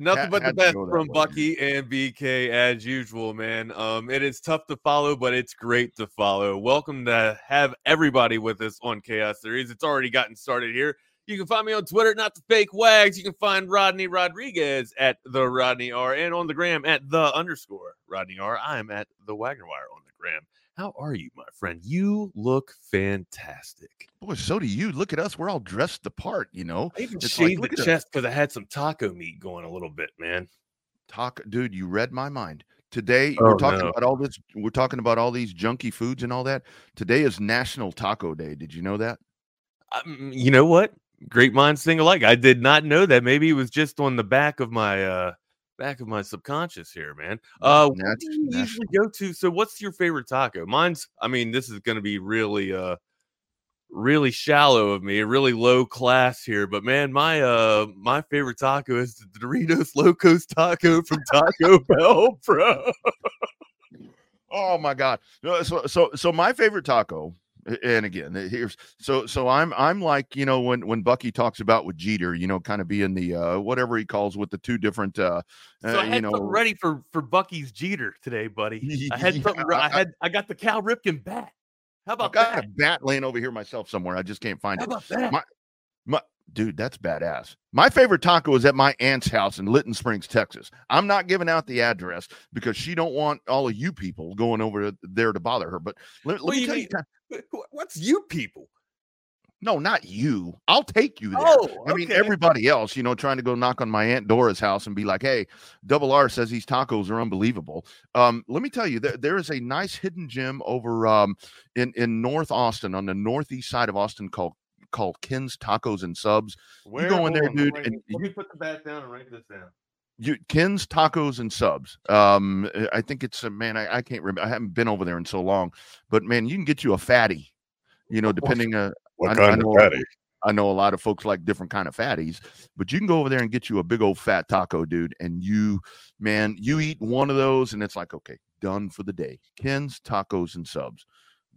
Nothing Had- but the best from way. Bucky and BK as usual, man. Um, it is tough to follow, but it's great to follow. Welcome to have everybody with us on Chaos Series. It's already gotten started here. You can find me on Twitter, not the fake wags. You can find Rodney Rodriguez at the Rodney R and on the gram at the underscore Rodney R. I'm at the Wagner Wire on the gram. How are you, my friend? You look fantastic. Boy, so do you. Look at us. We're all dressed the part, you know. I even It's shaved look the chest because I had some taco meat going a little bit, man. Taco, dude, you read my mind. Today Oh, we're talking no. about all this. We're talking about all these junky foods and all that. Today is National Taco Day. Did you know that? Um, you know what? Great minds think alike. I did not know that. Maybe it was just on the back of my uh back of my subconscious here, man. Uh what do you usually go to? So what's your favorite taco? Mine's I mean, this is gonna be really uh really shallow of me, really low class here, but man, my uh my favorite taco is the Doritos Locos taco from Taco Bell, bro. Oh my god. So so so my favorite taco. And again, here's so so I'm I'm like you know when when Bucky talks about with Jeter, you know, kind of being the uh whatever he calls with the two different uh, So uh I had you something know ready for for Bucky's Jeter today, buddy. I had Yeah, something. I- I I- had I got the Cal Ripken bat. How about I've got that? a bat laying over here myself somewhere. I just can't find How it. about that? My- My, dude, that's badass. My favorite taco is at my aunt's house in Lytton Springs, Texas. I'm not giving out the address because she don't want all of you people going over there to bother her. But let, let me tell you, mean? kind- Wh- wh- What's you people? no, not you. I'll take you there. Oh, I mean, okay. everybody else, you know, trying to go knock on my aunt Dora's house and be like, "Hey, Double R says these tacos are unbelievable." Um, let me tell you, there, there is a nice hidden gem over um, in in North Austin on the northeast side of Austin called called Ken's Tacos and Subs. Where, go in there, dude, writing- and let me put the bat down and write this down. You Ken's Tacos and Subs. Um, uh, I think it's a man. I, I can't remember. I haven't been over there in so long, but man, you can get you a fatty. You know, depending. Uh, What I- I kind know- of patty? I know a lot of folks like different kind of fatties, but you can go over there and get you a big old fat taco, dude. And you, man, you eat one of those, and it's like, okay, done for the day. Ken's Tacos and Subs.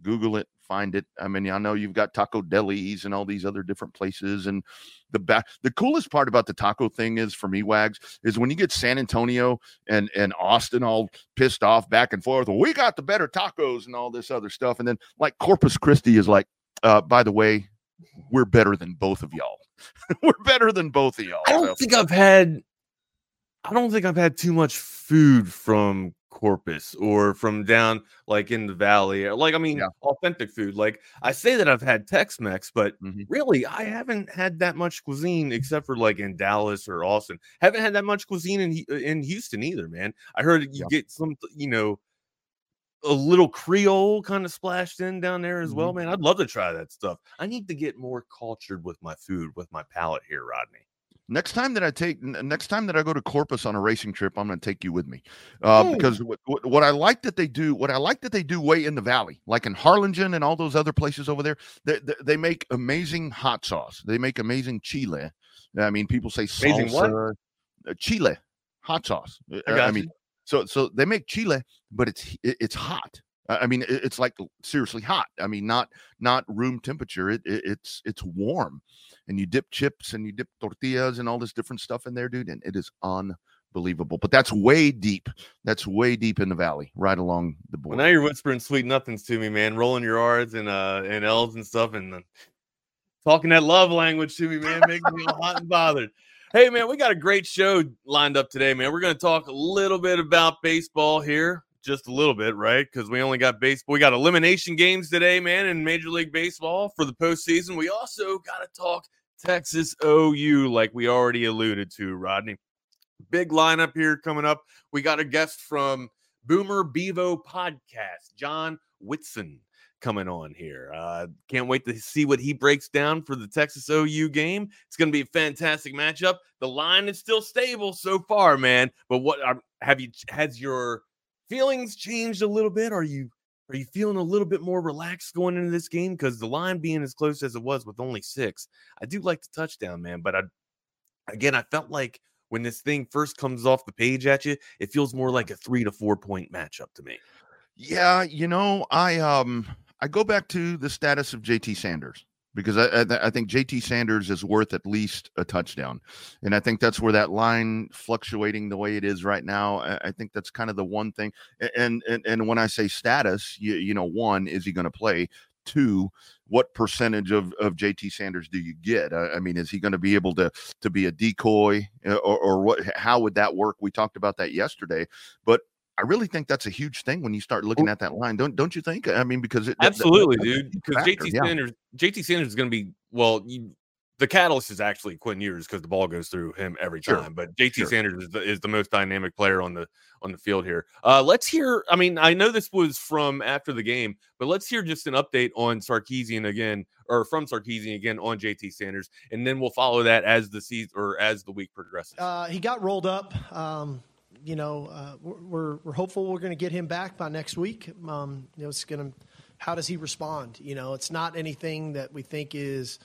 Google it, find it. I mean, I know you've got taco delis and all these other different places. And the back, the coolest part about the taco thing is for me, Wags, is when you get San Antonio and and Austin all pissed off back and forth. Well, we got the better tacos and all this other stuff. And then like Corpus Christi is like, uh, by the way, we're better than both of y'all. we're better than both of y'all. I don't So- think I've had. I don't think I've had too much food from Corpus or from down like in the valley. or, Like I mean, Yeah. authentic food. Like I say that I've had Tex-Mex, but Mhm. really I haven't had that much cuisine except for like in Dallas or Austin. Haven't had that much cuisine in in Houston either, man. I heard you Yeah. get some, you know, a little Creole kind of splashed in down there as Mm-hmm. well, man. I'd love to try that stuff. I need to get more cultured with my food, with my palate here, Rodney. Next time that I take, next time that I go to Corpus on a racing trip, I'm going to take you with me, uh, because what, what, what I like that they do, what I like that they do way in the valley, like in Harlingen and all those other places over there, they, they, they make amazing hot sauce. They make amazing chile. I mean, people say Amazing salsa, uh, chile, hot sauce. Uh, I I mean, you. so so they make chile, but it's it's hot. I mean, it's like seriously hot. I mean, not not room temperature. It, it it's it's warm, and you dip chips and you dip tortillas and all this different stuff in there, dude, and it is unbelievable. But that's way deep. That's way deep in the valley, right along the Well, border. now you're whispering sweet nothings to me, man. Rolling your R's and uh and L's and stuff, and uh, talking that love language to me, man, making me all hot and bothered. Hey, man, we got a great show lined up today, man. We're going to talk a little bit about baseball here, just a little bit, right? Because we only got baseball. We got elimination games today, man, in Major League Baseball for the postseason. We also got to talk Texas OU, like we already alluded to, Rodney. Big lineup here coming up. We got a guest from Boomer Bevo podcast, John Whitson, coming on here. Uh, can't wait to see what he breaks down for the Texas OU game. It's going to be a fantastic matchup. The line is still stable so far, man. But what are, have you has your feelings changed a little bit? Are you are you feeling a little bit more relaxed going into this game? Because the line being as close as it was with only six, I do like the touchdown, man. But I again, I felt like when this thing first comes off the page at you, it feels more like a three to four point matchup to me. Yeah, you know, I um I go back to the status of JT Sanders. Because I, I, I, think JT Sanders is worth at least a touchdown. And I think that's where that line fluctuating the way it is right now. I, I think that's kind of the one thing. And, and, and when I say status, you, you know, one, is he going to play? Two, what percentage of, of JT Sanders do you get? I, I mean, is he going to be able to to be a decoy uh, or, or what? How would that work? We talked about that yesterday, but I really think that's a huge thing when you start looking at that line. Don't don't you think? I mean, because it, absolutely, that, dude. Because JT Sanders, yeah. JT Sanders is going to be well. You, the catalyst is actually Quinn Ewers because the ball goes through him every time. Sure. But JT sure. Sanders is the, is the, most dynamic player on the on the field here. Uh, let's hear. I mean, I know this was from after the game, but let's hear just an update on Sarkisian again, or from Sarkisian again on JT Sanders, and then we'll follow that as the season or as the week progresses. Uh, he got rolled up. Um, you know, uh, we're, we're hopeful we're going to get him back by next week. Um, you know, it's going to, how does he respond? You know, it's not anything that we think is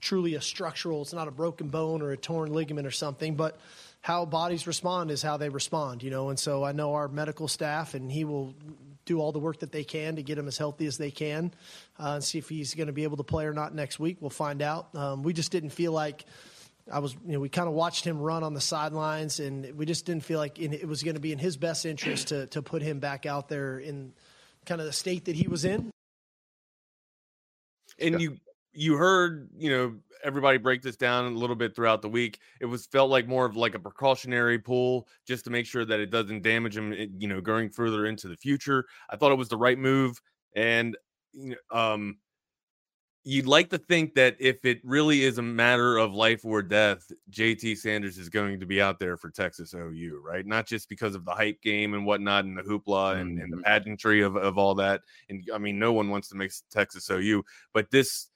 truly a structural, it's not a broken bone or a torn ligament or something, but how bodies respond is how they respond, you know. And so I know our medical staff, and he will do all the work that they can to get him as healthy as they can uh, and see if he's going to be able to play or not next week. We'll find out. Um, we just didn't feel like I was, you know, we kind of watched him run on the sidelines, and we just didn't feel like it was going to be in his best interest to to put him back out there in kind of the state that he was in. And yeah. you you heard, you know, everybody break this down a little bit throughout the week. It was felt like more of like a precautionary pull just to make sure that it doesn't damage him, you know, going further into the future. I thought it was the right move, and you know, um, you'd like to think that if it really is a matter of life or death, JT Sanders is going to be out there for Texas OU, right? Not just because of the hype game and whatnot and the hoopla and, and the mm-hmm. pageantry of, of all that. And I mean, no one wants to make Texas OU, but this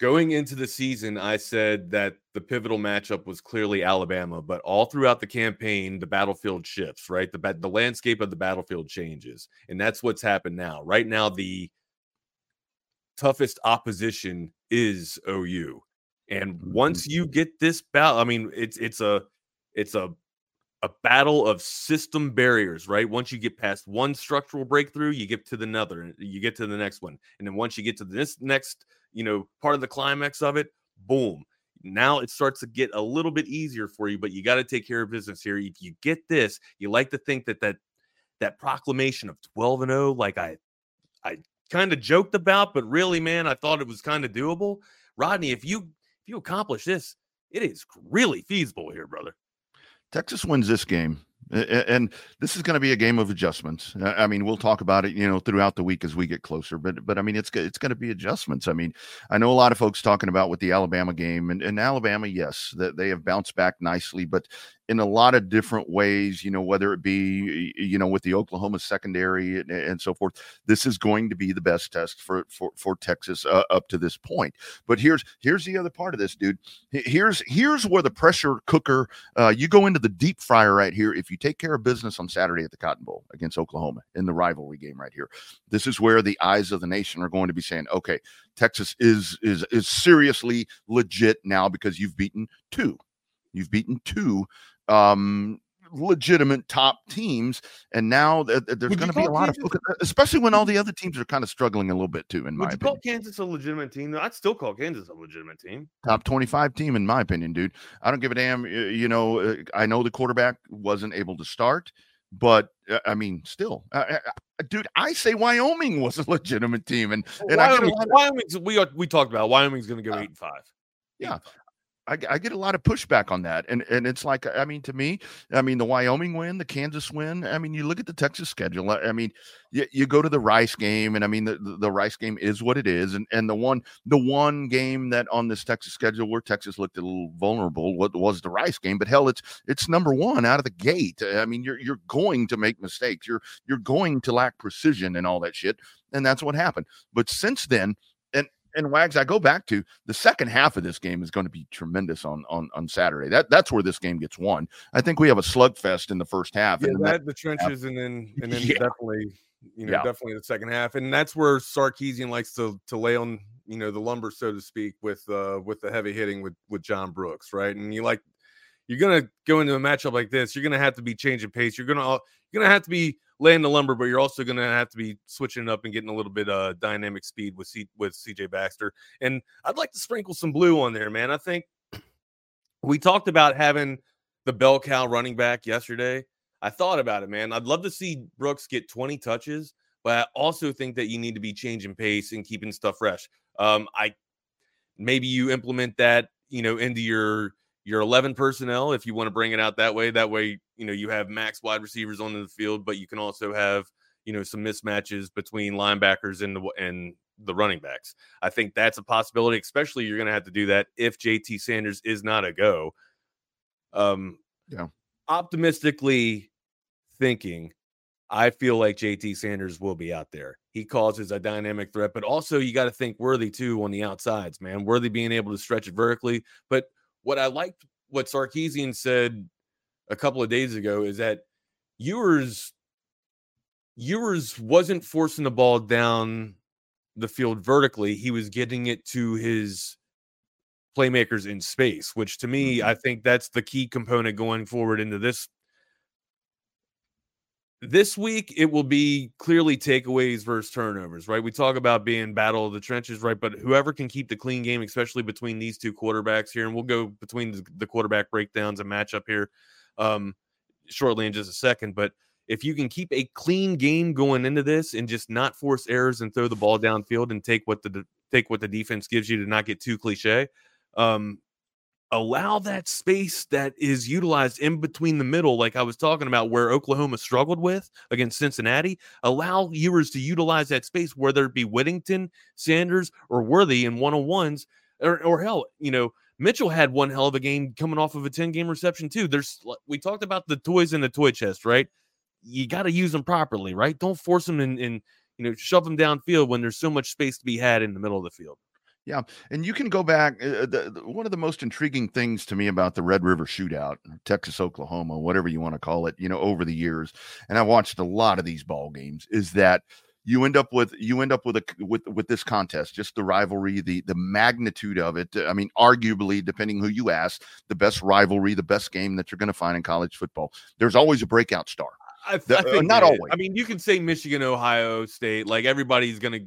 going into the season, I said that the pivotal matchup was clearly Alabama, but all throughout the campaign, the battlefield shifts, right? The the landscape of the battlefield changes, and that's what's happened now. Right now, the toughest opposition is OU. And mm-hmm. once you get this battle, I mean, it's it's a it's a a battle of system barriers, right? Once you get past one structural breakthrough, you get to the another, you get to the next one, and then once you get to this next, you know, part of the climax of it, boom. Now it starts to get a little bit easier for you, but you got to take care of business here. If you get this, you like to think that that that proclamation of 12 and 0, like I I kind of joked about, but really, man, I thought it was kind of doable. Rodney, if you if you accomplish this, it is really feasible here, brother. Texas wins this game. And this is going to be a game of adjustments. I mean, we'll talk about it, you know, throughout the week as we get closer. But, but I mean, it's it's going to be adjustments. I mean, I know a lot of folks talking about with the Alabama game, and, and Alabama, yes, that they have bounced back nicely, but in a lot of different ways, you know, whether it be, you know, with the Oklahoma secondary and, and so forth. This is going to be the best test for for, for Texas uh, up to this point. But here's here's the other part of this, dude. Here's here's where the pressure cooker. Uh, you go into the deep fryer right here. If you take care of business on Saturday at the Cotton Bowl against Oklahoma in the rivalry game right here, this is where the eyes of the nation are going to be saying, okay, Texas is is is seriously legit now because you've beaten two. You've beaten two um, legitimate top teams. And now th- th- there's going to be a lot Kansas, of especially when all the other teams are kind of struggling a little bit too. In my opinion, call Kansas a legitimate team? I'd still call Kansas a legitimate team. Top 25 team, in my opinion, dude. I don't give a damn. You know, uh, I know the quarterback wasn't able to start. But uh, I mean, still, uh, uh, dude, I say Wyoming was a legitimate team, and and Wyoming, I Wyoming's we we talked about Wyoming's going to go eight and five. Yeah, I, I, get a lot of pushback on that, and and it's like I mean to me, I mean the Wyoming win, the Kansas win. I mean you look at the Texas schedule. I mean you, you go to the Rice game, and I mean the, the Rice game is what it is, and and the one the one game that on this Texas schedule where Texas looked a little vulnerable what was the Rice game, but hell, it's it's number one out of the gate. I mean you're you're going to make mistakes, you're you're going to lack precision and all that shit, and that's what happened. But since then and Wags, I go back to the second half of this game is going to be tremendous on on on Saturday. That that's where this game gets won. I think we have a slugfest in the first half. Yeah, and that, the trenches, half. and then and then yeah. definitely, you know, yeah. definitely the second half, and that's where Sarkisian likes to to lay on you know the lumber, so to speak, with uh with the heavy hitting with with John Brooks, right? And you like you're gonna go into a matchup like this, you're gonna have to be changing pace. You're gonna you're gonna have to be laying the lumber, but you're also going to have to be switching it up and getting a little bit uh dynamic speed with C- with CJ Baxter. And I'd like to sprinkle some blue on there, man. I think we talked about having the bell cow running back yesterday. I thought about it, man. I'd love to see Brooks get 20 touches, but I also think that you need to be changing pace and keeping stuff fresh. Um, I maybe you implement that, you know, into your your 11 personnel if you want to bring it out that way. That way, you know, you have max wide receivers on the field, but you can also have, you know, some mismatches between linebackers and the and the running backs. I think that's a possibility, especially you're going to have to do that if JT Sanders is not a go. Um, Yeah. Optimistically thinking, I feel like JT Sanders will be out there. He causes a dynamic threat, but also you got to think Worthy too on the outsides, man. Worthy being able to stretch it vertically. But what I liked, what Sarkisian said a couple of days ago, is that Ewers, Ewers wasn't forcing the ball down the field vertically. He was getting it to his playmakers in space, which to me, mm-hmm. I think that's the key component going forward into this this week it will be clearly takeaways versus turnovers, right? We talk about being battle of the trenches, right? But whoever can keep the clean game, especially between these two quarterbacks here, and we'll go between the, quarterback breakdowns and matchup here um, shortly in just a second. But if you can keep a clean game going into this and just not force errors and throw the ball downfield and take what the take what the defense gives you to not get too cliche, um, allow that space that is utilized in between the middle, like I was talking about, where Oklahoma struggled with against Cincinnati. Allow Ewers to utilize that space, whether it be Whittington, Sanders, or Worthy in one on ones, or, or hell, you know, Mitchell had one hell of a game coming off of a 10 game reception, too. There's, we talked about the toys in the toy chest, right? You got to use them properly, right? Don't force them and, you know, shove them downfield when there's so much space to be had in the middle of the field. Yeah, and you can go back. Uh, the, the, one of the most intriguing things to me about the Red River Shootout, Texas Oklahoma, whatever you want to call it, you know, over the years, and I watched a lot of these ball games, is that you end up with you end up with a with with this contest, just the rivalry, the the magnitude of it. I mean, arguably, depending who you ask, the best rivalry, the best game that you're going to find in college football. There's always a breakout star. I, The- I uh, think not always. I mean, you can say Michigan, Ohio State, like everybody's gonna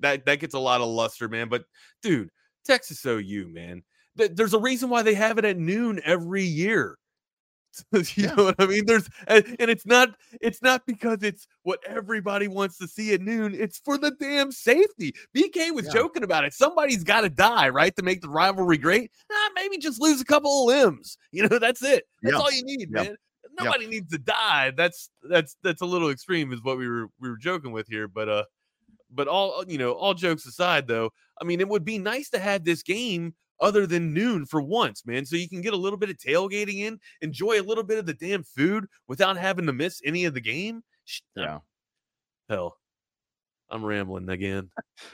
that that gets a lot of luster, man. But dude, Texas OU, man, th- there's a reason why they have it at noon every year. you Yeah. know what I mean? There's and, and it's not it's not because it's what everybody wants to see at noon. It's for the damn safety. BK was Yeah. joking about it. Somebody's got to die, right, to make the rivalry great. Nah, maybe just lose a couple of limbs. You know, that's it. That's Yeah. all you need, man. Nobody needs to die. That's that's that's a little extreme, is what we were we were joking with here. But uh, but all you know, all jokes aside, though, I mean, it would be nice to have this game other than noon for once, man. So you can get a little bit of tailgating in, enjoy a little bit of the damn food without having to miss any of the game. Yeah. hell, I'm rambling again.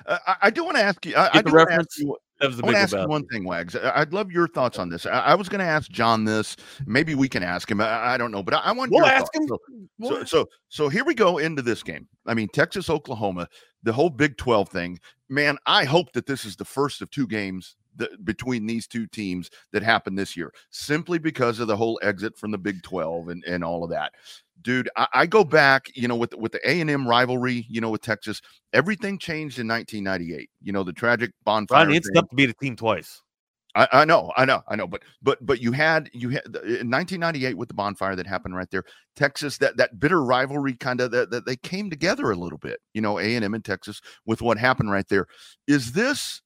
Uh, I, I do want to ask you. I, I do wanna ask you- That I want to ask you one thing, Wags. I- I'd love your thoughts on this. I, I was going to ask John this. Maybe we can ask him. I, I don't know, but I, I want We'll your ask thoughts. him. So, We'll so, ask- so, so here we go into this game. I mean, Texas, Oklahoma, the whole Big 12 thing. Man, I hope that this is the first of two games that, between these two teams that happened this year, simply because of the whole exit from the Big 12 and, and all of that. Dude, I, I go back, you know, with the, with the A and M rivalry, you know, with Texas, everything changed in 1998. You know, the tragic bonfire. Rodney, it's thing. tough to beat a team twice. I, I know, I know, I know, but but but you had you had in 1998 with the bonfire that happened right there, Texas that that bitter rivalry kind of that, that they came together a little bit, you know, A and M and Texas with what happened right there. Is this?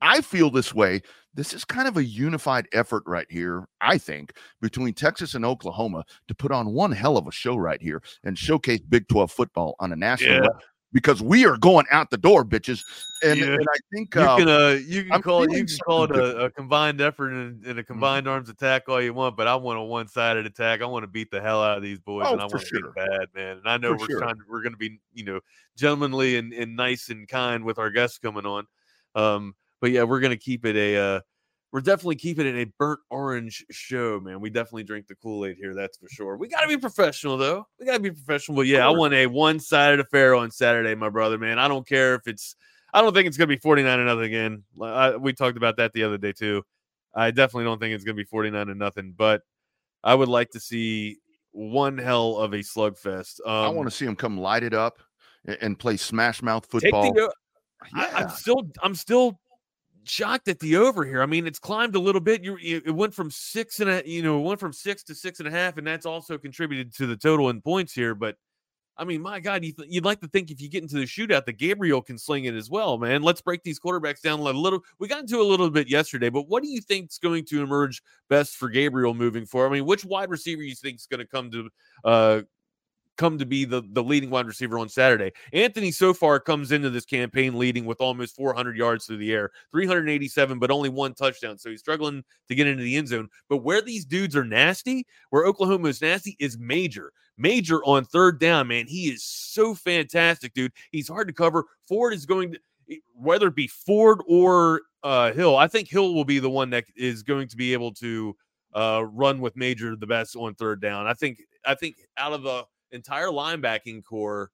I feel this way. This is kind of a unified effort right here, I think, between Texas and Oklahoma to put on one hell of a show right here and showcase Big 12 football on a national Yeah. level because we are going out the door, bitches. And, Yeah. and I think You uh, can uh, you can I'm call it you can call it a, a combined effort and, and a combined arms attack all you want, but I want a one sided attack. I want to beat the hell out of these boys, Oh, and I want to sure. them bad, man. And I know For we're sure. trying to, we're going to be you know gentlemanly and, and nice and kind with our guests coming on. Um, but yeah, we're going to keep it a uh, we're definitely keeping it a burnt orange show, man. We definitely drink the Kool Aid here, that's for sure. We got to be professional though. We got to be professional. But yeah, I want a one sided affair on Saturday, my brother, man. I don't care if it's I don't think it's going to be 49 and nothing again. I, we talked about that the other day too. I definitely don't think it's going to be 49 and nothing, but I would like to see one hell of a slugfest. Um, I want to see them come light it up and play smash mouth football. the. o- I, Yeah. I'm still, I'm still shocked at the over here. I mean, it's climbed a little bit. You, it went from six and a, you know, it went from six to six and a half, and that's also contributed to the total in points here. But I mean, my God, you th- you'd like to think if you get into the shootout, that Gabriel can sling it as well, man. Let's break these quarterbacks down a little. We got into a little bit yesterday, but what do you think is going to emerge best for Gabriel moving forward? I mean, which wide receiver you think is going to come to uh, come to be the, the leading wide receiver on Saturday. Anthony so far comes into this campaign leading with almost 400 yards through the air, 387, but only one touchdown. So he's struggling to get into the end zone. But where these dudes are nasty, where Oklahoma is nasty, is major. Major on third down, man. He is so fantastic, dude. He's hard to cover. Ford is going to, whether it be Ford or uh, Hill, I think Hill will be the one that is going to be able to uh, run with Major the best on third down. I think, I think out of the entire linebacking core,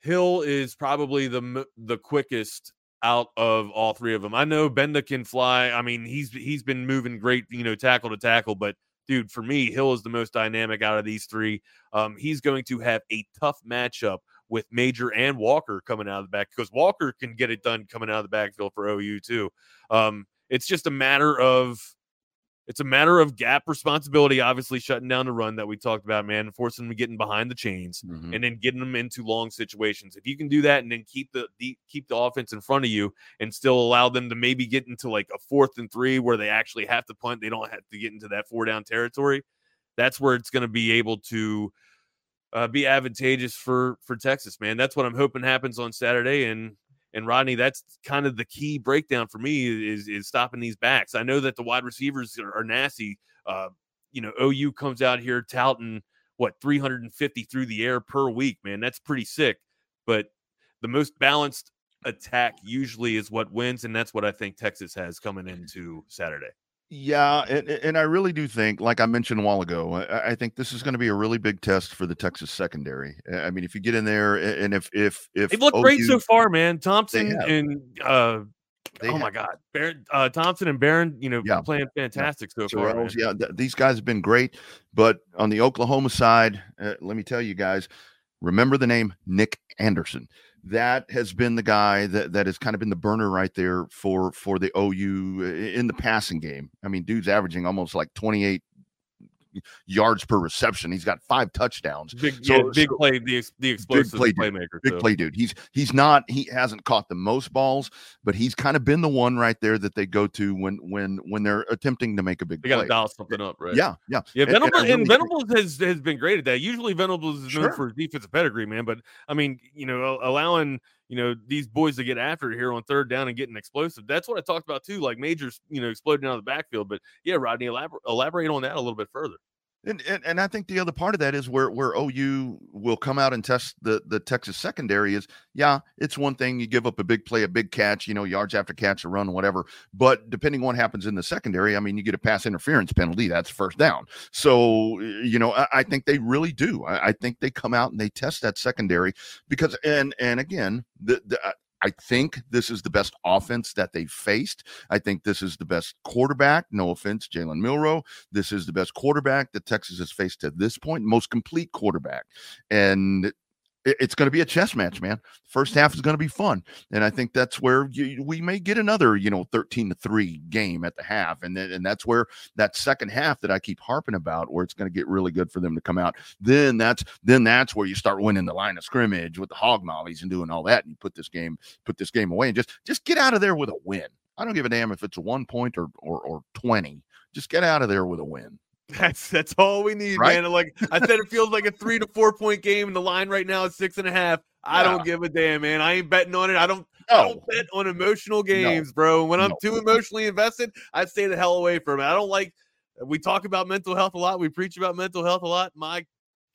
Hill is probably the the quickest out of all three of them. I know Gbenda can fly. I mean, he's he's been moving great, you know, tackle to tackle, but dude, for me, Hill is the most dynamic out of these three. Um, he's going to have a tough matchup with Major and Walker coming out of the back because Walker can get it done coming out of the backfield for OU too. Um, it's just a matter of it's a matter of gap responsibility, obviously shutting down the run that we talked about, man, forcing them to getting behind the chains Mhm. and then getting them into long situations. If you can do that and then keep the, the keep the offense in front of you and still allow them to maybe get into like a fourth and three where they actually have to punt, they don't have to get into that four down territory. That's where it's going to be able to uh, be advantageous for for Texas, man. That's what I'm hoping happens on Saturday. And and Rodney, that's kind of the key breakdown for me is is stopping these backs. I know that the wide receivers are, are nasty. Uh, you know, OU comes out here touting what 350 through the air per week, man. That's pretty sick. But the most balanced attack usually is what wins, and that's what I think Texas has coming into Saturday. Yeah, and, and I really do think, like I mentioned a while ago, I, I think this is going to be a really big test for the Texas secondary. I mean, if you get in there, and if if if They've looked great so far, man. Thompson and uh, they oh have- my God, Barron, uh, Thompson and Barron, you know, Yeah. playing fantastic so far. Terrell's, yeah, th- these guys have been great. But on the Oklahoma side, uh, let me tell you guys, remember the name Nic Anderson. That has been the guy that that has kind of been the burner right there for for the OU in the passing game. I mean, dude's averaging almost like 28 yards per reception. He's got five touchdowns. Big, So- yeah, big so- play, the the explosive play, dude. playmaker. Big too. play dude. He's he's not he hasn't caught the most balls, but he's kind of been the one right there that they go to when when when they're attempting to make a big They got play. to dial something up, right? Yeah, yeah. Yeah, And- and I and, Venables has has been great at that. Usually Venables is known Sure. for defensive pedigree, man. But I mean, you know, allowing you know these boys to get after it here on third down and getting explosive. That's what I talked about too. Like majors, you know, exploding out of the backfield. But yeah, Rodney, elaborate on that a little bit further. And, and and I think the other part of that is where where OU will come out and test the the Texas secondary is yeah it's one thing you give up a big play a big catch you know yards after catch a run whatever but depending on what happens in the secondary I mean you get a pass interference penalty that's first down. So you know I, I think they really do. I, I think they come out and they test that secondary because and and again the, the I- think this is the best offense that they faced. I think this is the best quarterback. No offense, Jalen Milroe. This is the best quarterback that Texas has faced to this point, most complete quarterback. And it's going to be a chess match, man. First half is going to be fun, and I think that's where you, we may get another, you know, thirteen to three game at the half, and then and that's where that second half that I keep harping about, where it's going to get really good for them to come out. Then that's then that's where you start winning the line of scrimmage with the hog mollies and doing all that, and you put this game put this game away and just just get out of there with a win. I don't give a damn if it's a one point or or, or twenty. Just get out of there with a win. That's that's all we need, Right? man. Like I said, it feels like a three to four point game, and the line right now is six and a half. I don't give a damn, man. I ain't betting on it. I don't. I don't bet on emotional games, bro. When I'm No. too emotionally invested, I stay the hell away from it. I don't like. We talk about mental health a lot. We preach about mental health a lot. My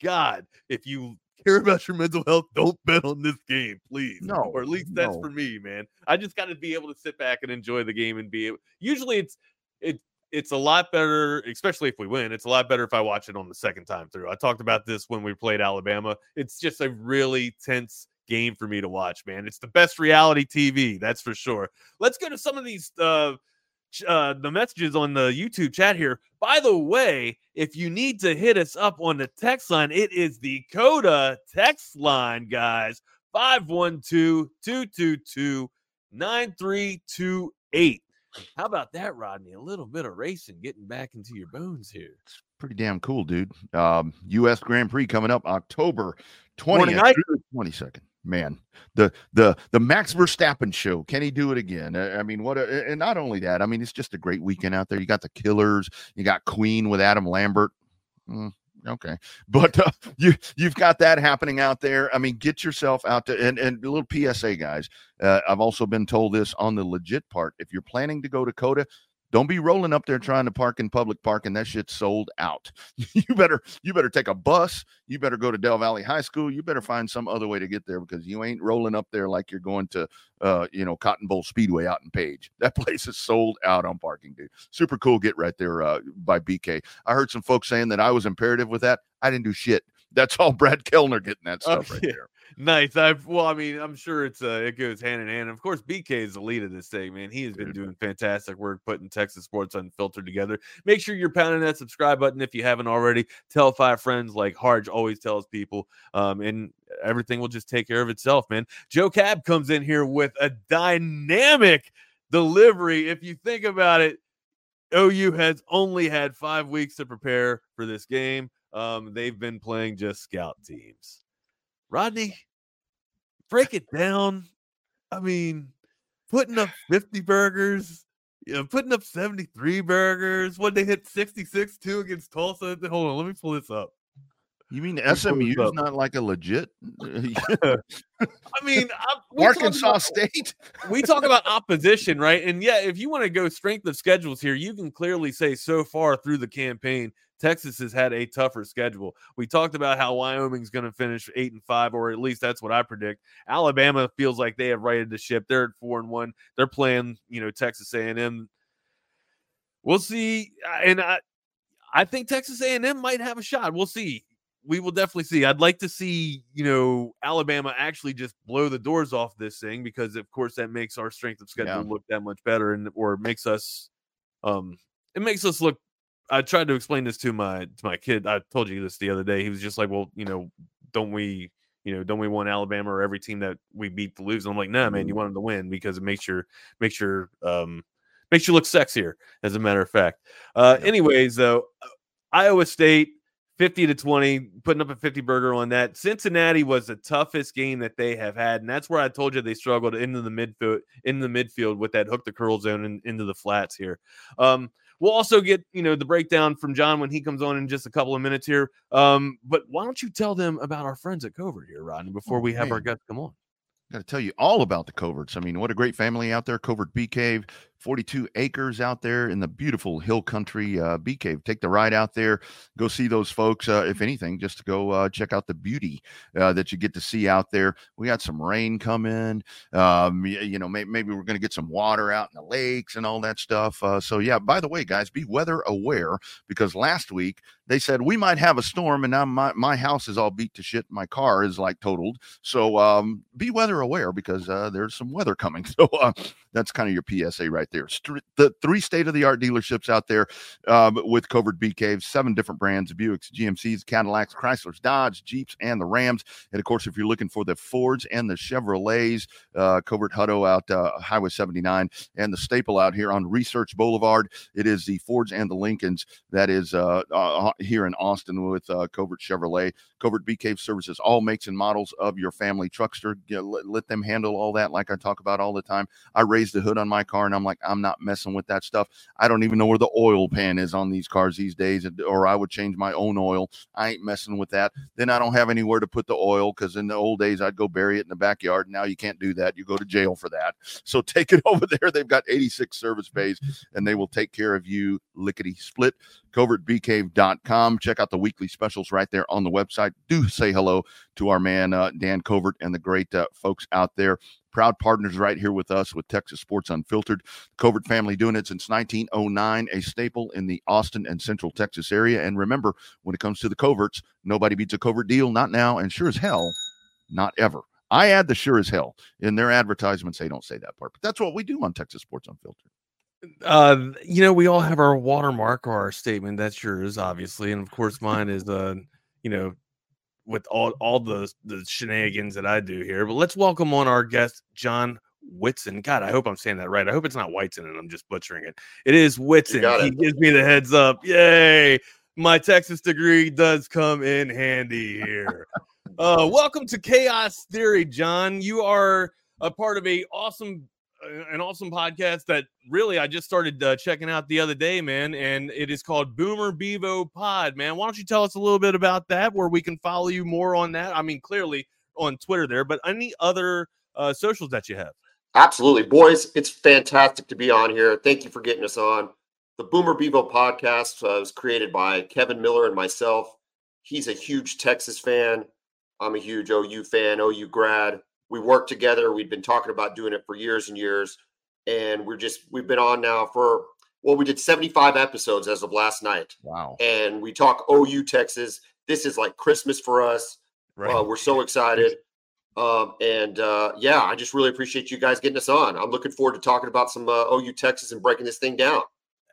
God, if you care about your mental health, don't bet on this game, please. No, or at least that's no. for me, man. I just got to be able to sit back and enjoy the game and be. able- Usually, it's it it's a lot better, especially if we win. It's a lot better if I watch it on the second time through. I talked about this when we played Alabama. It's just a really tense game for me to watch, man. It's the best reality TV, that's for sure. Let's go to some of these uh uh, the messages on the YouTube chat here. By the way, if you need to hit us up on the text line, it is the COTA text line, guys. 512 222 9328. How about that, Rodney? A little bit of racing getting back into your bones here. Pretty damn cool, dude. Um, U.S. Grand Prix coming up October Morning 20th night. through the 22nd. Man, the the the Max Verstappen show. Can he do it again? I I mean, what? A, and not only that. I mean, it's just a great weekend out there. You got the Killers. You got Queen with Adam Lambert. Mm, okay, but uh, you you've got that happening out there. I mean, get yourself out to and and a little PSA, guys. Uh, I've also been told this on the legit part. If you're planning to go to COTA, don't be rolling up there trying to park in public parking. That shit's sold out. you better you better take a bus. You better go to Del Valle High School. You better find some other way to get there because you ain't rolling up there like you're going to uh, you know, Cotton Bowl Speedway out in Paige. That place is sold out on parking, dude. Super cool get right there uh, by BK. I heard some folks saying that I was imperative with that. I didn't do shit. That's all Brad Kellner getting that stuff right Okay. there. Nice. I've well, I mean, I'm sure it's uh it goes hand in hand. Of course, BK is the lead of this thing, man. He has been doing fantastic work putting Texas Sports Unfiltered together. Make sure you're pounding that subscribe button if you haven't already. Tell five friends, like Harge always tells people. Um, and everything will just take care of itself, man. Joe Cab comes in here with a dynamic delivery. If you think about it, OU has only had five weeks to prepare for this game. Um, they've been playing just scout teams. Rodney, break it down. I mean, putting up 50 burgers, you know, putting up 73 burgers. When they hit 66 2 against Tulsa. Hold on, let me pull this up. You mean this SMU's not like a legit I mean, I, Arkansas about- State? we talk about opposition, right? And yeah, if you want to go strength of schedules here, you can clearly say so far through the campaign, Texas has had a tougher schedule. We talked about how Wyoming's going to finish eight and five, or at least that's what I predict. Alabama feels like they have righted the ship. They're at four and one. They're playing, you know, Texas A&M. We'll see, and I, I think Texas A&M might have a shot. We'll see. We will definitely see. I'd like to see, you know, Alabama actually just blow the doors off this thing because, of course, that makes our strength of schedule Yeah. look that much better, and or makes us, um, it makes us look. I tried to explain this to my to my kid. I told you this the other day. He was just like, "Well, you know, don't we, you know, don't we want Alabama or every team that we beat to lose?" And I'm like, "Nah, man, you want them to win because it makes your makes your um makes you look sexier." As a matter of fact. Uh, anyways, though, Iowa State 50 to 20, putting up a 50 burger on that. Cincinnati was the toughest game that they have had, and that's where I told you they struggled into the midfield in the midfield with that hook the curl zone and into the flats here. Um, we'll also get you know the breakdown from John when he comes on in just a couple of minutes here. Um, but why don't you tell them about our friends at Covert here, Rodney, before Oh, we have our guests come on? Got to tell you all about the coverts. I mean, what a great family out there. Covert Bee Cave, 42 acres out there in the beautiful hill country uh, Bee Cave. Take the ride out there. Go see those folks. Uh, if anything, just to go uh, check out the beauty uh, that you get to see out there. We got some rain coming. Um, y- you know, may- maybe we're going to get some water out in the lakes and all that stuff. Uh, so, yeah, by the way, guys, be weather aware because last week they said we might have a storm and now my, my house is all beat to shit. My car is like totaled. So um, be weather aware because uh, there's some weather coming. So uh, that's kind of your PSA right there. The three state of the art dealerships out there um, with Covert Bee Caves, seven different brands Buicks, GMCs, Cadillacs, Chryslers, Dodge, Jeeps, and the Rams. And of course, if you're looking for the Fords and the Chevrolets, uh, Covert Hutto out uh, Highway 79 and the staple out here on Research Boulevard, it is the Fords and the Lincolns that is uh, uh, here in Austin with uh, Covert Chevrolet. Covert Bee Cave services all makes and models of your family truckster. You know, let, let them handle all that, like I talk about all the time. I raised the hood on my car, and I'm like, I'm not messing with that stuff. I don't even know where the oil pan is on these cars these days, or I would change my own oil. I ain't messing with that. Then I don't have anywhere to put the oil because in the old days I'd go bury it in the backyard. Now you can't do that. You go to jail for that. So take it over there. They've got 86 service bays, and they will take care of you lickety split covertbeecave.com. Check out the weekly specials right there on the website. Do say hello to our man, uh, Dan Covert, and the great uh, folks out there. Proud partners right here with us with Texas Sports Unfiltered. Covert family doing it since 1909, a staple in the Austin and Central Texas area. And remember, when it comes to the coverts, nobody beats a covert deal, not now, and sure as hell, not ever. I add the sure as hell in their advertisements. They don't say that part, but that's what we do on Texas Sports Unfiltered. Uh, you know, we all have our watermark or our statement. That's yours, obviously, and of course, mine is uh, you know, with all all the the shenanigans that I do here. But let's welcome on our guest, John Whitson. God, I hope I'm saying that right. I hope it's not Whitson and I'm just butchering it. It is Whitson. got He gives me the heads up. Yay! My Texas degree does come in handy here. uh, welcome to Chaos Theory, John. You are a part of a awesome an awesome podcast that really I just started uh, checking out the other day, man, and it is called Boomer Bevo Pod, man. Why don't you tell us a little bit about that, where we can follow you more on that? I mean, clearly on Twitter there, but any other uh, socials that you have? Absolutely. Boys, it's fantastic to be on here. Thank you for getting us on. The Boomer Bevo podcast uh, was created by Kevin Miller and myself. He's a huge Texas fan. I'm a huge OU fan, OU grad. We worked together. We've been talking about doing it for years and years. And we're just, we've been on now for, well, we did 75 episodes as of last night. Wow. And we talk OU Texas. This is like Christmas for us. Uh, we're so excited. Um, and uh, yeah, I just really appreciate you guys getting us on. I'm looking forward to talking about some uh, OU Texas and breaking this thing down.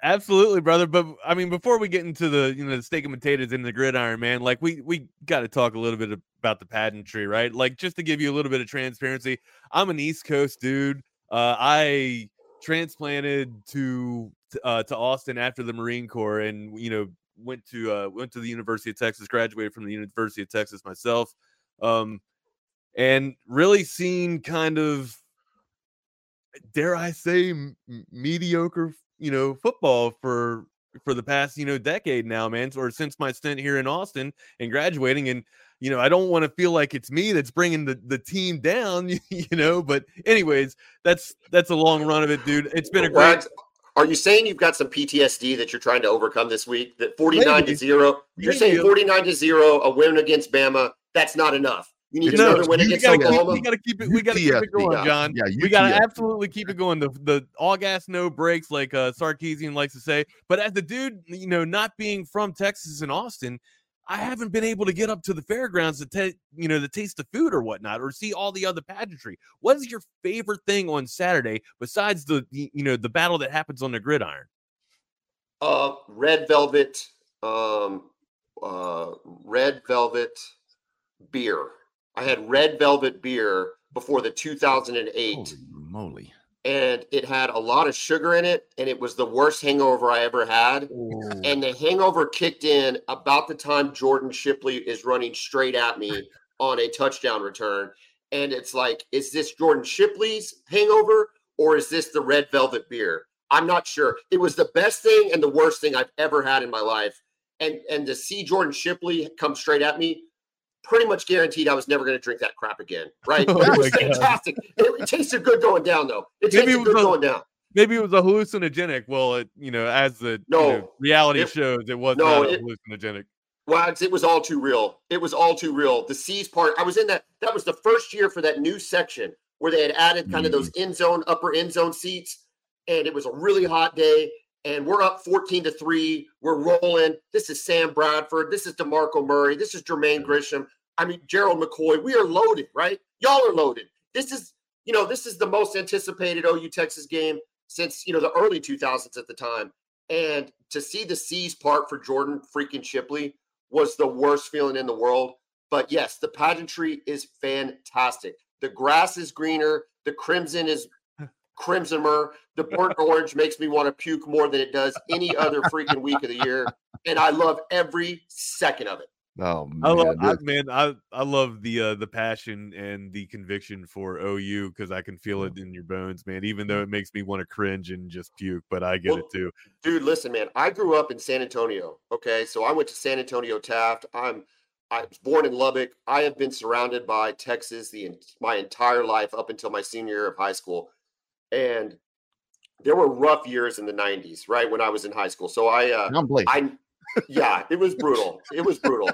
Absolutely, brother. But I mean, before we get into the you know the steak and potatoes and the gridiron, man, like we we got to talk a little bit about the pageantry, right? Like just to give you a little bit of transparency, I'm an East Coast dude. Uh, I transplanted to uh, to Austin after the Marine Corps, and you know went to uh, went to the University of Texas, graduated from the University of Texas myself, um, and really seen kind of dare I say m- mediocre you know football for for the past you know decade now man or since my stint here in austin and graduating and you know i don't want to feel like it's me that's bringing the, the team down you know but anyways that's that's a long run of it dude it's been a great are you saying you've got some PTSD that you're trying to overcome this week? That 49 Maybe. to 0, you're saying 49 to 0, a win against Bama, that's not enough. You need No, win you against gotta keep, we gotta keep it we gotta keep it going yeah. john. Yeah, we gotta absolutely keep it going. The the all gas no breaks like uh sarkisian likes to say. But as the dude you know not being from texas and austin i haven't been able to get up to the fairgrounds to ta- you know to taste the food or whatnot or see all the other pageantry. What is your favorite thing on saturday besides the the- you know the battle that happens on the gridiron? Uh, red velvet, um, uh, red velvet beer. I had red velvet beer before the 2008. Holy moly. and it had a lot of sugar in it and it was the worst hangover i ever had. And the hangover kicked in about the time jordan shipley is running straight at me on a touchdown return. And it's like is this jordan shipley's hangover or is this the red velvet beer? I'm not sure. It was the best thing and the worst thing i've ever had in my life. And and to see jordan shipley come straight at me pretty much guaranteed i was never going to drink that crap again right Oh it was fantastic it, it tasted good going down though it tasted it was good a- going down maybe it was a hallucinogenic well it you know as the you No, know, reality it- shows it was no, not hallucinogenic Wags, it was all too real. It was all too real. The C's part, I was in that. That was the first year for that new section where they had added kind of those mm. end zone, upper end zone seats. And it was a really hot day. And we're up 14 to 3. We're rolling. This is Sam Bradford. This is DeMarco Murray. This is Jermaine mm-hmm. Gresham. I mean, Gerald McCoy. We are loaded, right? Y'all are loaded. This is, you know, this is the most anticipated OU Texas game since, you know, the early 2000s at the time. And to see the C's part for Jordan freaking Shipley was the worst feeling in the world. But yes, the pageantry is fantastic. The grass is greener. The crimson is crimsoner. The burnt orange makes me want to puke more than it does any other freaking week of the year. And I love every second of it. Oh I man, love, I, man, I I love the uh, the passion and the conviction for OU because I can feel it in your bones, man. Even though it makes me want to cringe and just puke, but I get Well, it too. Dude, listen, man. I grew up in San Antonio. Okay, so I went to San Antonio Taft. I'm I was born in Lubbock. I have been surrounded by Texas the my entire life up until my senior year of high school, and there were rough years in the '90s, right when I was in high school. So I uh, I yeah, it was brutal. It was brutal.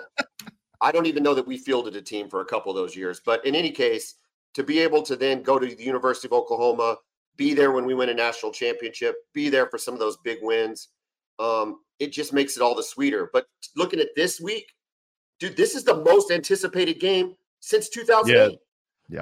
I don't even know that we fielded a team for a couple of those years. But in any case, to be able to then go to the University of Oklahoma, be there when we win a national championship, be there for some of those big wins, um, it just makes it all the sweeter. But looking at this week, dude, this is the most anticipated game since 2008. Yeah.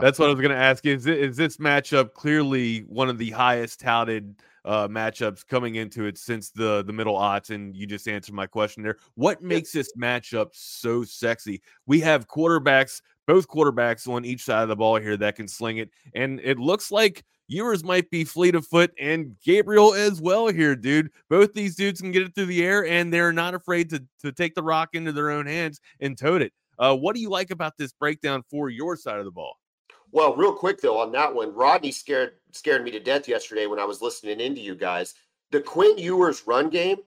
That's what I was going to ask. Is it, is this matchup clearly one of the highest touted uh, matchups coming into it since the the middle odds, and you just answered my question there. What makes this matchup so sexy? We have quarterbacks, both quarterbacks on each side of the ball here that can sling it, and it looks like Ewers might be fleet of foot and Gabriel as well here, dude. Both these dudes can get it through the air, and they're not afraid to to take the rock into their own hands and tote it. Uh, what do you like about this breakdown for your side of the ball? Well, real quick though on that one, Rodney scared scared me to death yesterday when I was listening into you guys. The Quinn Ewers run game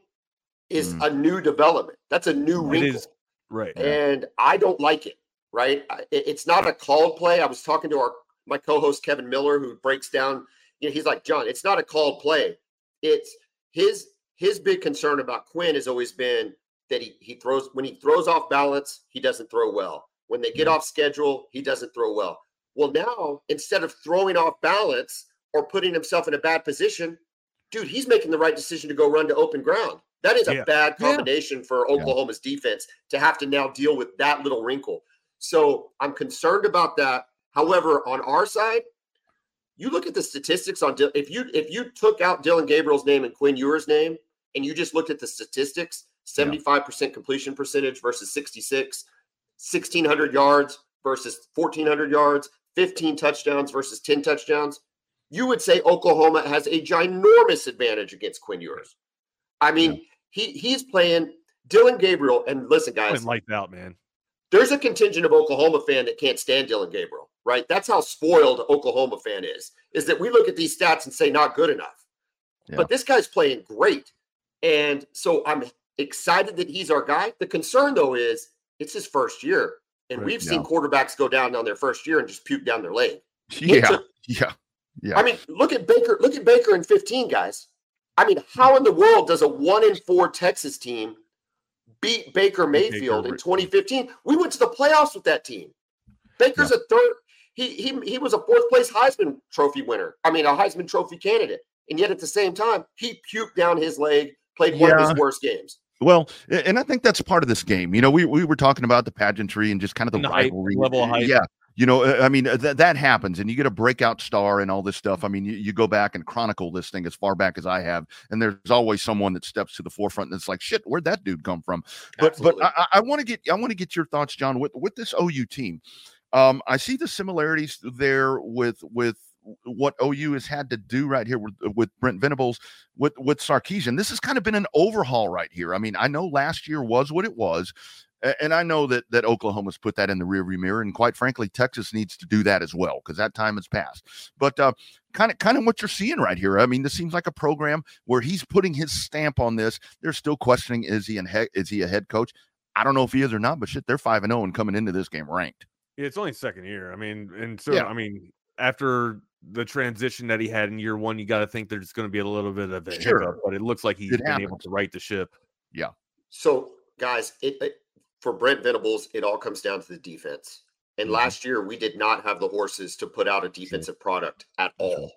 is Mm. a new development. That's a new It wrinkle, is right. and I don't like it. Right? It's not a called play. I was talking to our my co-host Kevin Miller, who breaks down. You know, he's like John. It's not a called play. It's his his big concern about Quinn has always been that he he throws when he throws off balance, he doesn't throw well. When they get off schedule, he doesn't throw well. Well, now instead of throwing off balance or putting himself in a bad position, dude, he's making the right decision to go run to open ground. That is a Yeah. bad Yeah. combination for Oklahoma's defense to have to now deal with that little wrinkle. So I'm concerned about that. However, on our side, you look at the statistics on Dil- if you if you took out Dillon Gabriel's name and Quinn Ewers' name and you just looked at the statistics, 75% completion percentage versus 66, 1600 yards versus 1400 yards, 15 touchdowns versus 10 touchdowns, you would say Oklahoma has a ginormous advantage against Quinn Ewers. I mean, he he's playing Dillon Gabriel and listen guys, lights out, man. there's a contingent of Oklahoma fan that can't stand Dillon Gabriel, right? That's how spoiled Oklahoma fan is. Is that we look at these stats and say not good enough. Yeah. But this guy's playing great. And so I'm excited that he's our guy. The concern though is it's his first year. And Right, we've seen quarterbacks go down on their first year and just puke down their leg. Yeah, took- yeah, yeah. I mean, look at Baker, look at Baker in 15, guys. I mean, how in the world does a one in four Texas team beat Baker Mayfield in 2015? We went to the playoffs with that team. Baker's a third, he he he was a fourth place Heisman Trophy winner. I mean, a Heisman Trophy candidate. And yet at the same time, he puked down his leg, played one of his worst games. Well, and I think that's part of this game. You know, we we were talking about the pageantry and just kind of the the rivalry level hype. Yeah. You know, uh, I mean, uh, th- that happens, and you get a breakout star and all this stuff. I mean, you, you go back and chronicle this thing as far back as I have, and there's always someone that steps to the forefront and it's like, shit, where'd that dude come from? But Absolutely. but I, I want to get I want to get your thoughts, John, with with this OU team. Um, I see the similarities there with with what OU has had to do right here with, with Brent Venables with with Sarkisian. This has kind of been an overhaul right here. I mean, I know last year was what it was, and I know that that Oklahoma's put that in the rearview mirror, and quite frankly, Texas needs to do that as well because that time has passed. But uh, kind of kind of what you're seeing right here. I mean, this seems like a program where he's putting his stamp on this. They're still questioning is he an he- is he a head coach? I don't know if he is or not, but shit, they're five and zero and coming into this game ranked. Yeah, it's only second year. I mean, and so Yeah. I mean, after the transition that he had in year one, you got to think there's going to be a little bit of a Sure. hiccup, but it looks like he's It been able to right the ship. Yeah. So, guys, it, it for Brent Venables, it all comes down to the defense. And Mhm. last year, we did not have the horses to put out a defensive product at all.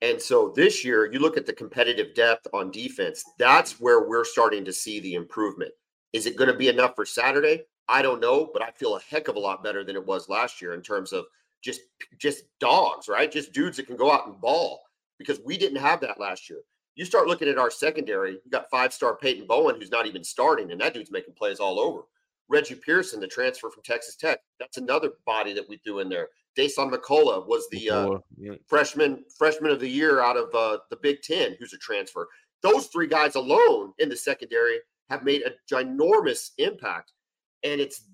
And so this year, you look at the competitive depth on defense, that's where we're starting to see the improvement. Is it going to be enough for Saturday? I don't know, but I feel a heck of a lot better than it was last year in terms of just just dogs, right? Just dudes that can go out and ball because we didn't have that last year. You start looking at our secondary, you got five star Peyton Bowen, who's not even starting, and that dude's making plays all over. Reggie Pearson, the transfer from Texas Tech, that's another body that we threw in there. Dasan McCullough was the uh, yeah. freshman freshman of the year out of uh, the Big Ten, who's a transfer. Those three guys alone in the secondary have made a ginormous impact, and it's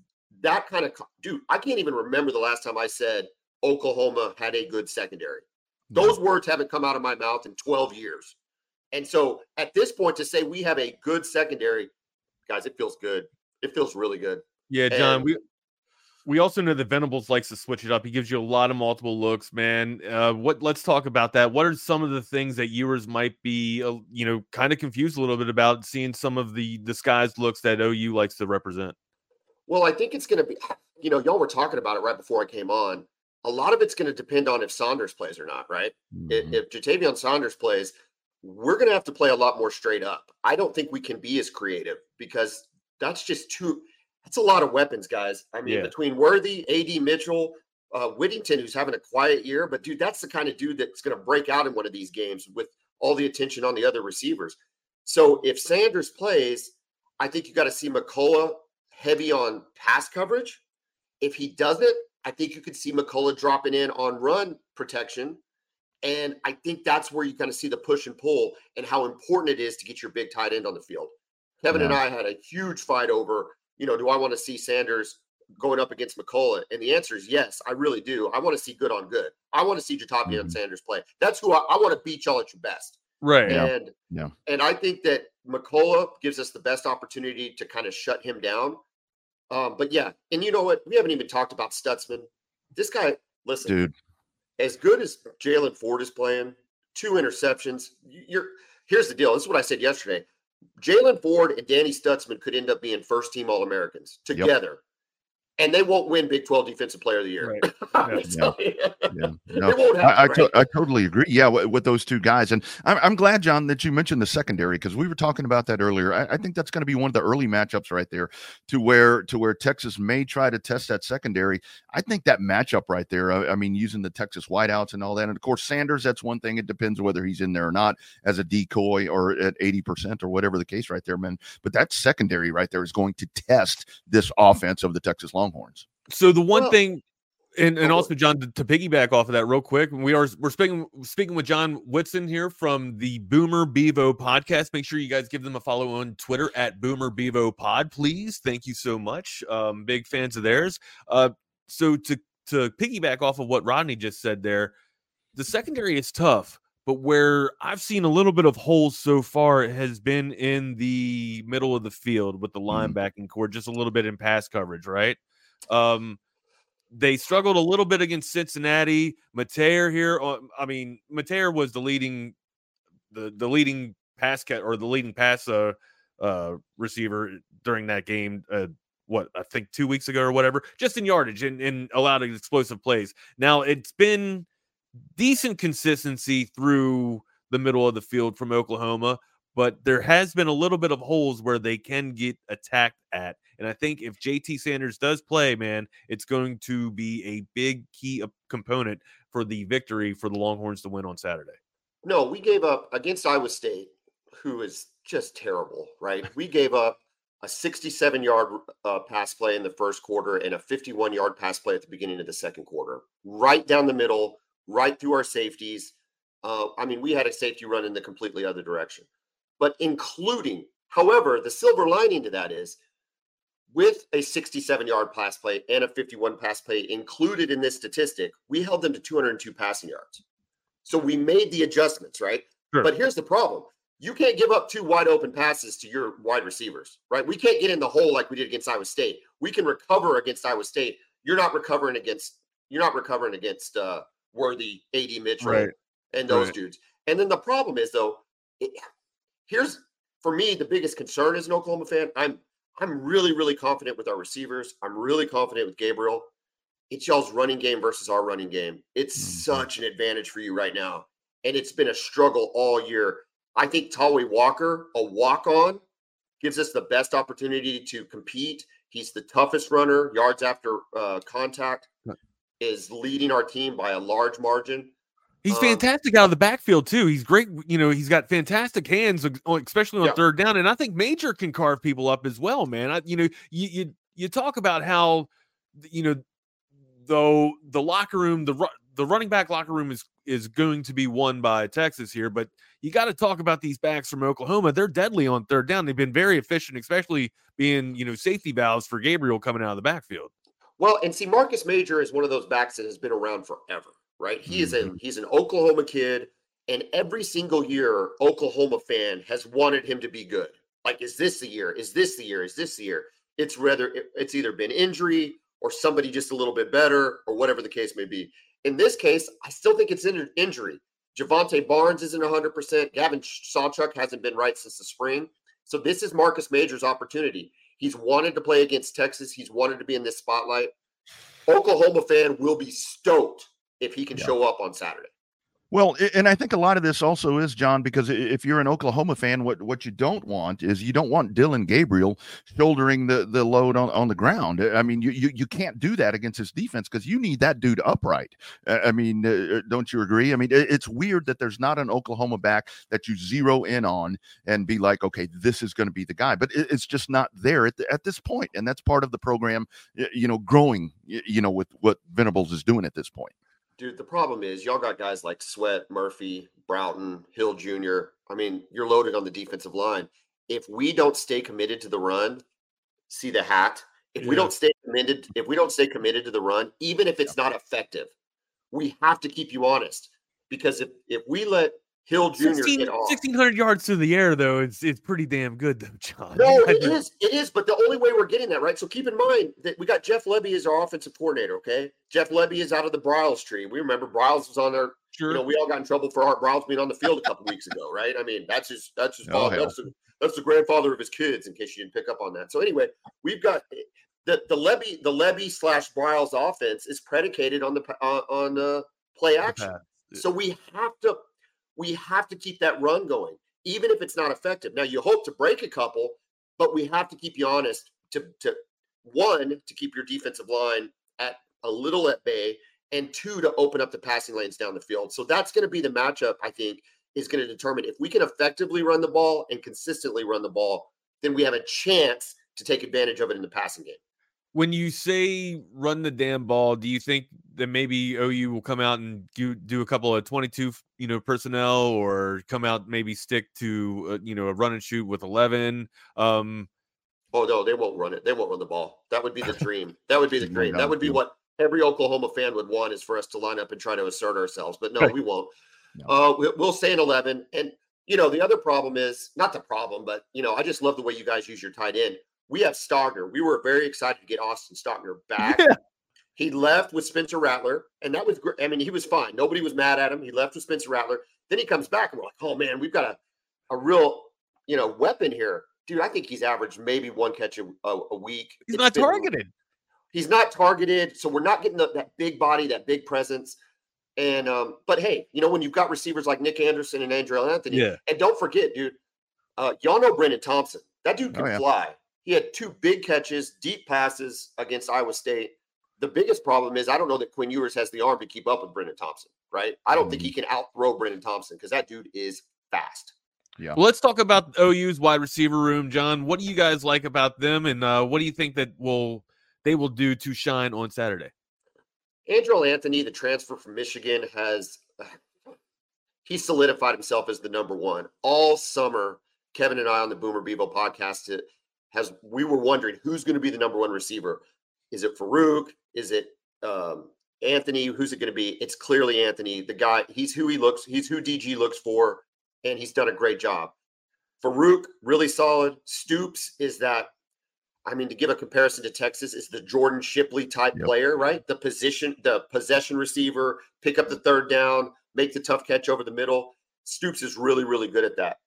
that kind of dude. I can't even remember the last time I said Oklahoma had a good secondary. Those words haven't come out of my mouth in 12 years, and so at this point to say we have a good secondary, guys, it feels good. It feels really good. Yeah, John, And- we we also know that Venables likes to switch it up. He gives you a lot of multiple looks, man. Uh, what? Let's talk about that. What are some of the things that Ewers might be, uh, you know, kind of confused a little bit about seeing some of the disguised looks that OU likes to represent? Well, I think it's going to be, you know, y'all were talking about it right before I came on. A lot of it's going to depend on if Sanders plays or not, right? If, Mhm. if Jatavion Sanders plays, we're going to have to play a lot more straight up. I don't think we can be as creative because that's just too, that's a lot of weapons, guys. I mean, Yeah. between Worthy, AD Mitchell, uh, Whittington, who's having a quiet year, but dude, that's the kind of dude that's going to break out in one of these games with all the attention on the other receivers. So if Sanders plays, I think you got to see McCullough heavy on pass coverage. If he doesn't, I think you could see McCullough dropping in on run protection. And I think that's where you kind of see the push and pull and how important it is to get your big tight end on the field. Kevin yeah. and I had a huge fight over, you know, do I want to see Sanders going up against McCullough? And the answer is yes, I really do. I want to see good on good. I want to see Ja'Tavion mm-hmm. Sanders play. That's who I, I want to beat y'all at your best. Right. And yeah. and I think that McCullough gives us the best opportunity to kind of shut him down. Um, but yeah, and you know what? We haven't even talked about Stutzman. This guy, listen, dude, as good as Jalen Ford is playing, two interceptions. You're here's the deal. This is what I said yesterday. Jalen Ford and Danny Stutzman could end up being first team All Americans together and they won't win Big 12 Defensive Player of the Year. Right. yeah. yeah. No, won't happen, I, I, to, I, totally agree. Yeah, w- with those two guys. And I'm, I'm, glad, John, that you mentioned the secondary because we were talking about that earlier. I, I think that's going to be one of the early matchups right there to where to where Texas may try to test that secondary. I think that matchup right there, I, mean, using the Texas wideouts and all that. And of course, Sanders, that's one thing. It depends whether he's in there or not as a decoy or at 80% or whatever the case right there, man. But that secondary right there is going to test this offense of the Texas Longhorns. Longhorns. So the one well, thing, and, and also John to, to, piggyback off of that real quick, we are we're speaking speaking with John Whitson here from the Boomer Bevo podcast. Make sure you guys give them a follow on Twitter at Boomer Bevo Pod, please. Thank you so much. Um, big fans of theirs. Uh, so to to piggyback off of what Rodney just said there, the secondary is tough but where I've seen a little bit of holes so far has been in the middle of the field with the mm. linebacking corps, just a little bit in pass coverage, right? Um, they struggled a little bit against Cincinnati. Metayer here, uh, I mean, Metayer was the leading, the the leading pass cat or the leading pass uh, uh, receiver during that game. Uh, what I think two weeks ago or whatever, just in yardage and, and allowed explosive plays. Now it's been decent consistency through the middle of the field from Oklahoma, but there has been a little bit of holes where they can get attacked at. And I think if JT Sanders does play, man, it's going to be a big key component for the victory for the Longhorns to win on Saturday. No, we gave up against Iowa State, who is just terrible, right? We gave up a 67 yard uh, pass play in the first quarter and a 51 yard pass play at the beginning of the second quarter, right down the middle right through our safeties. Uh, I mean, we had a safety run in the completely other direction, but including, however, the silver lining to that is with a 67 yard pass play and a 51 pass play included in this statistic, we held them to 202 passing yards. So we made the adjustments, right? Sure. But here's the problem you can't give up two wide open passes to your wide receivers, right? We can't get in the hole like we did against Iowa State. We can recover against Iowa State. You're not recovering against you're not recovering against uh, Worthy, AD Mitchell, right. and those right. dudes. And then the problem is though, it, here's for me the biggest concern as an Oklahoma fan. I'm I'm really really confident with our receivers. I'm really confident with Gabriel. It's y'all's running game versus our running game. It's mm-hmm. such an advantage for you right now, and it's been a struggle all year. I think Tawee Walker, a walk on, gives us the best opportunity to compete. He's the toughest runner, yards after uh, contact is leading our team by a large margin. He's um, fantastic out of the backfield too. He's great. You know, he's got fantastic hands, especially on yeah. third down. And I think Major can carve people up as well, man. I, you know, you you you talk about how, you know, though the locker room, the the running back locker room is is going to be won by Texas here, but you got to talk about these backs from Oklahoma. They're deadly on third down. They've been very efficient, especially being you know safety valves for Gabriel coming out of the backfield. Well, and see, Marcus Major is one of those backs that has been around forever, right? He is a mm-hmm. he's an Oklahoma kid, and every single year, Oklahoma fan has wanted him to be good. Like, is this the year? Is this the year? Is this the year? It's rather it's either been injury or somebody just a little bit better, or whatever the case may be. In this case, I still think it's in injury. Jovantae Barnes isn't 100%. Gavin Sawchuk hasn't been right since the spring. So this is Marcus Major's opportunity. He's wanted to play against Texas. He's wanted to be in this spotlight. Oklahoma fan will be stoked if he can yeah. show up on Saturday. Well, and I think a lot of this also is John, because if you're an Oklahoma fan, what what you don't want is you don't want Dillon Gabriel shouldering the the load on, on the ground. I mean, you you, you can't do that against his defense because you need that dude upright. I mean, uh, uh, don't you agree? I mean, it's weird that there's not an Oklahoma back that you zero in on and be like, okay, this is going to be the guy, but it's just not there at the, at this point, and that's part of the program, you know, growing, you know, with what Venables is doing at this point. Dude, the problem is y'all got guys like Sweat, Murphy, Broughton, Hill Jr. I mean, you're loaded on the defensive line. If we don't stay committed to the run, see the hat. If yeah. we don't stay committed, if we don't stay committed to the run, even if it's not effective, we have to keep you honest. Because if if we let Hill Jr. 16, get off. 1600 yards through the air, though, it's it's pretty damn good, though, John. No, it is. It is. But the only way we're getting that, right? So keep in mind that we got Jeff Lebby as our offensive coordinator, okay? Jeff Lebby is out of the Briles tree. We remember Briles was on there. Sure. You know, we all got in trouble for Art Briles being on the field a couple weeks ago, right? I mean, that's his that's his oh, that's, the, that's the grandfather of his kids, in case you didn't pick up on that. So anyway, we've got the the Lebby the Lebby slash Briles offense is predicated on the uh, on uh, play action. So we have to we have to keep that run going, even if it's not effective. Now, you hope to break a couple, but we have to keep you honest to, to one, to keep your defensive line at a little at bay, and two, to open up the passing lanes down the field. So that's going to be the matchup, I think, is going to determine if we can effectively run the ball and consistently run the ball, then we have a chance to take advantage of it in the passing game when you say run the damn ball, do you think that maybe OU will come out and do, do a couple of 22, you know, personnel or come out maybe stick to, uh, you know, a run and shoot with 11? Um, oh, no, they won't run it. They won't run the ball. That would be the dream. That would be the dream. That would be what every Oklahoma fan would want is for us to line up and try to assert ourselves. But no, we won't. No. Uh, we'll stay in 11. And, you know, the other problem is not the problem, but, you know, I just love the way you guys use your tight end we have Stogner. We were very excited to get Austin Stogner back. Yeah. He left with Spencer Rattler, and that was great. I mean, he was fine. Nobody was mad at him. He left with Spencer Rattler. Then he comes back, and we're like, oh man, we've got a, a real, you know, weapon here. Dude, I think he's averaged maybe one catch a, a, a week. He's it's not been, targeted. He's not targeted, so we're not getting the, that big body, that big presence. And um, but hey, you know, when you've got receivers like Nic Anderson and Andrel Anthony, yeah. and don't forget, dude, uh, y'all know Brenen Thompson. That dude oh, can oh, yeah. fly. He had two big catches, deep passes against Iowa State. The biggest problem is I don't know that Quinn Ewers has the arm to keep up with Brenen Thompson, right? I don't mm-hmm. think he can outthrow Brenen Thompson because that dude is fast. Yeah. Well, let's talk about OU's wide receiver room, John. What do you guys like about them, and uh, what do you think that will they will do to shine on Saturday? Andrel Anthony, the transfer from Michigan, has he solidified himself as the number one all summer. Kevin and I on the Boomer Bevo podcast has we were wondering who's going to be the number one receiver. Is it Farooq? Is it um, Anthony? Who's it going to be? It's clearly Anthony. The guy, he's who he looks, he's who DG looks for, and he's done a great job. Farooq, really solid. Stoops is that, I mean, to give a comparison to Texas, is the Jordan Shipley type yep. player, right? The position, the possession receiver, pick up the third down, make the tough catch over the middle. Stoops is really, really good at that.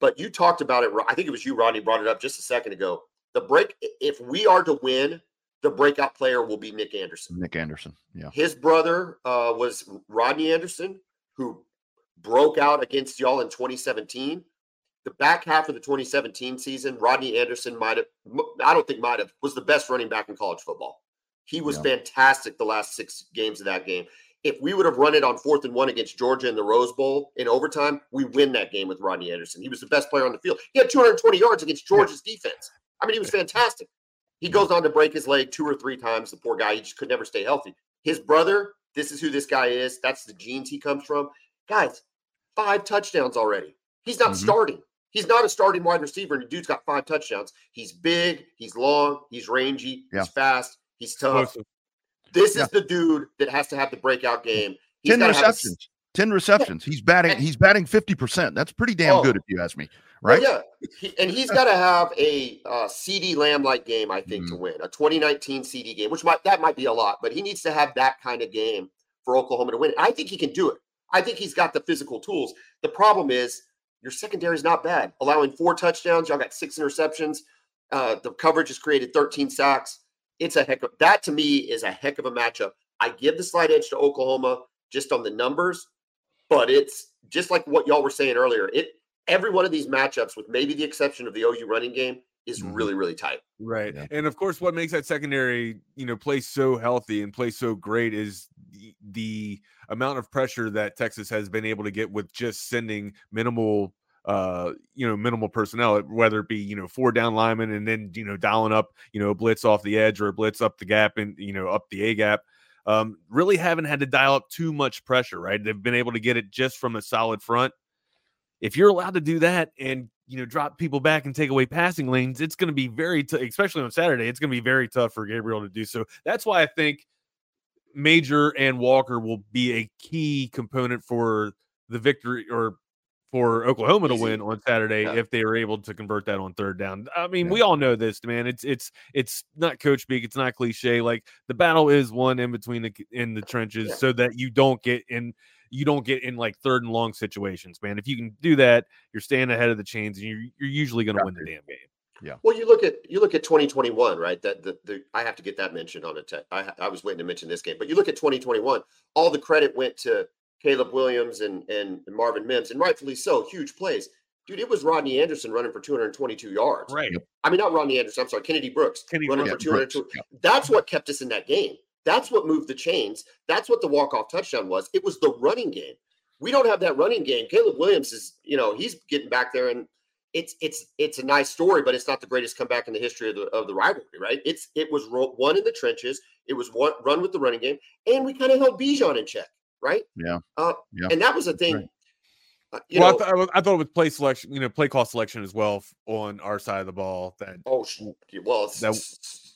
But you talked about it. I think it was you, Rodney, brought it up just a second ago. The break, if we are to win, the breakout player will be Nic Anderson. Nic Anderson, yeah. His brother uh, was Rodney Anderson, who broke out against y'all in 2017. The back half of the 2017 season, Rodney Anderson might have, I don't think might have, was the best running back in college football. He was yeah. fantastic the last six games of that game if we would have run it on fourth and one against Georgia in the Rose Bowl in overtime, we win that game with Rodney Anderson. He was the best player on the field. He had 220 yards against Georgia's defense. I mean, he was fantastic. He goes on to break his leg two or three times. The poor guy, he just could never stay healthy. His brother, this is who this guy is. That's the genes he comes from. Guys, five touchdowns already. He's not mm-hmm. starting. He's not a starting wide receiver, and the dude's got five touchdowns. He's big, he's long, he's rangy, yeah. he's fast, he's tough. This yeah. is the dude that has to have the breakout game. He's 10 receptions. A, 10 receptions. He's batting, he's batting 50%. That's pretty damn oh, good if you ask me. Right? Well, yeah. He, and he's got to have a uh, CeeDee Lamb like game, I think, mm-hmm. to win. A 2019 CD game, which might that might be a lot, but he needs to have that kind of game for Oklahoma to win. I think he can do it. I think he's got the physical tools. The problem is your secondary is not bad. Allowing four touchdowns, y'all got six interceptions. Uh, the coverage has created 13 sacks it's a heck of that to me is a heck of a matchup. I give the slight edge to Oklahoma just on the numbers, but it's just like what y'all were saying earlier. It every one of these matchups, with maybe the exception of the OU running game, is Mhm. really really tight. Right. Yeah. And of course, what makes that secondary, you know, play so healthy and play so great is the, the amount of pressure that Texas has been able to get with just sending minimal, uh, you know, minimal personnel, whether it be, you know, four down linemen and then, you know, dialing up, you know, a blitz off the edge or a blitz up the gap and, you know, up the A gap. Um, really haven't had to dial up too much pressure, right? They've been able to get it just from a solid front if you're allowed to do that and you know drop people back and take away passing lanes, it's going to be very, t- especially on Saturday, it's going to be very tough for Gabriel to do so. That's why I think Major and Walker will be a key component for the victory or for Oklahoma to Easy. win on Saturday Yeah. if they are able to convert that on third down. I mean, Yeah. we all know this, man. It's it's it's not coach speak. It's not cliche. Like the battle is won in between the in the trenches, Yeah. so that you don't get in you don't get in like third and long situations, man. If you can do that, you're staying ahead of the chains, and you're you're usually going to win the damn game. Yeah. Well, you look at you look at 2021, right? That the, the I have to get that mentioned on it. I I was waiting to mention this game, but you look at 2021. All the credit went to Caleb Williams and and Marvin Mims, and rightfully so. Huge plays, dude. It was Rodney Anderson running for 222 yards. Right. I mean, not Rodney Anderson. I'm sorry, Kennedy Brooks Kenny running Brooks. for 202. Brooks, yeah. That's what kept us in that game. That's what moved the chains. That's what the walk off touchdown was. It was the running game. We don't have that running game. Caleb Williams is, you know, he's getting back there, and it's it's it's a nice story, but it's not the greatest comeback in the history of the of the rivalry, right? It's it was ro- one in the trenches. It was one run with the running game, and we kind of held Bijan in check, right? Yeah. Uh, Yeah. And that was the thing. right. uh, you well, know, I, th- I was- thought with play selection, you know, play call selection as well on our side of the ball. That Oh, well, That-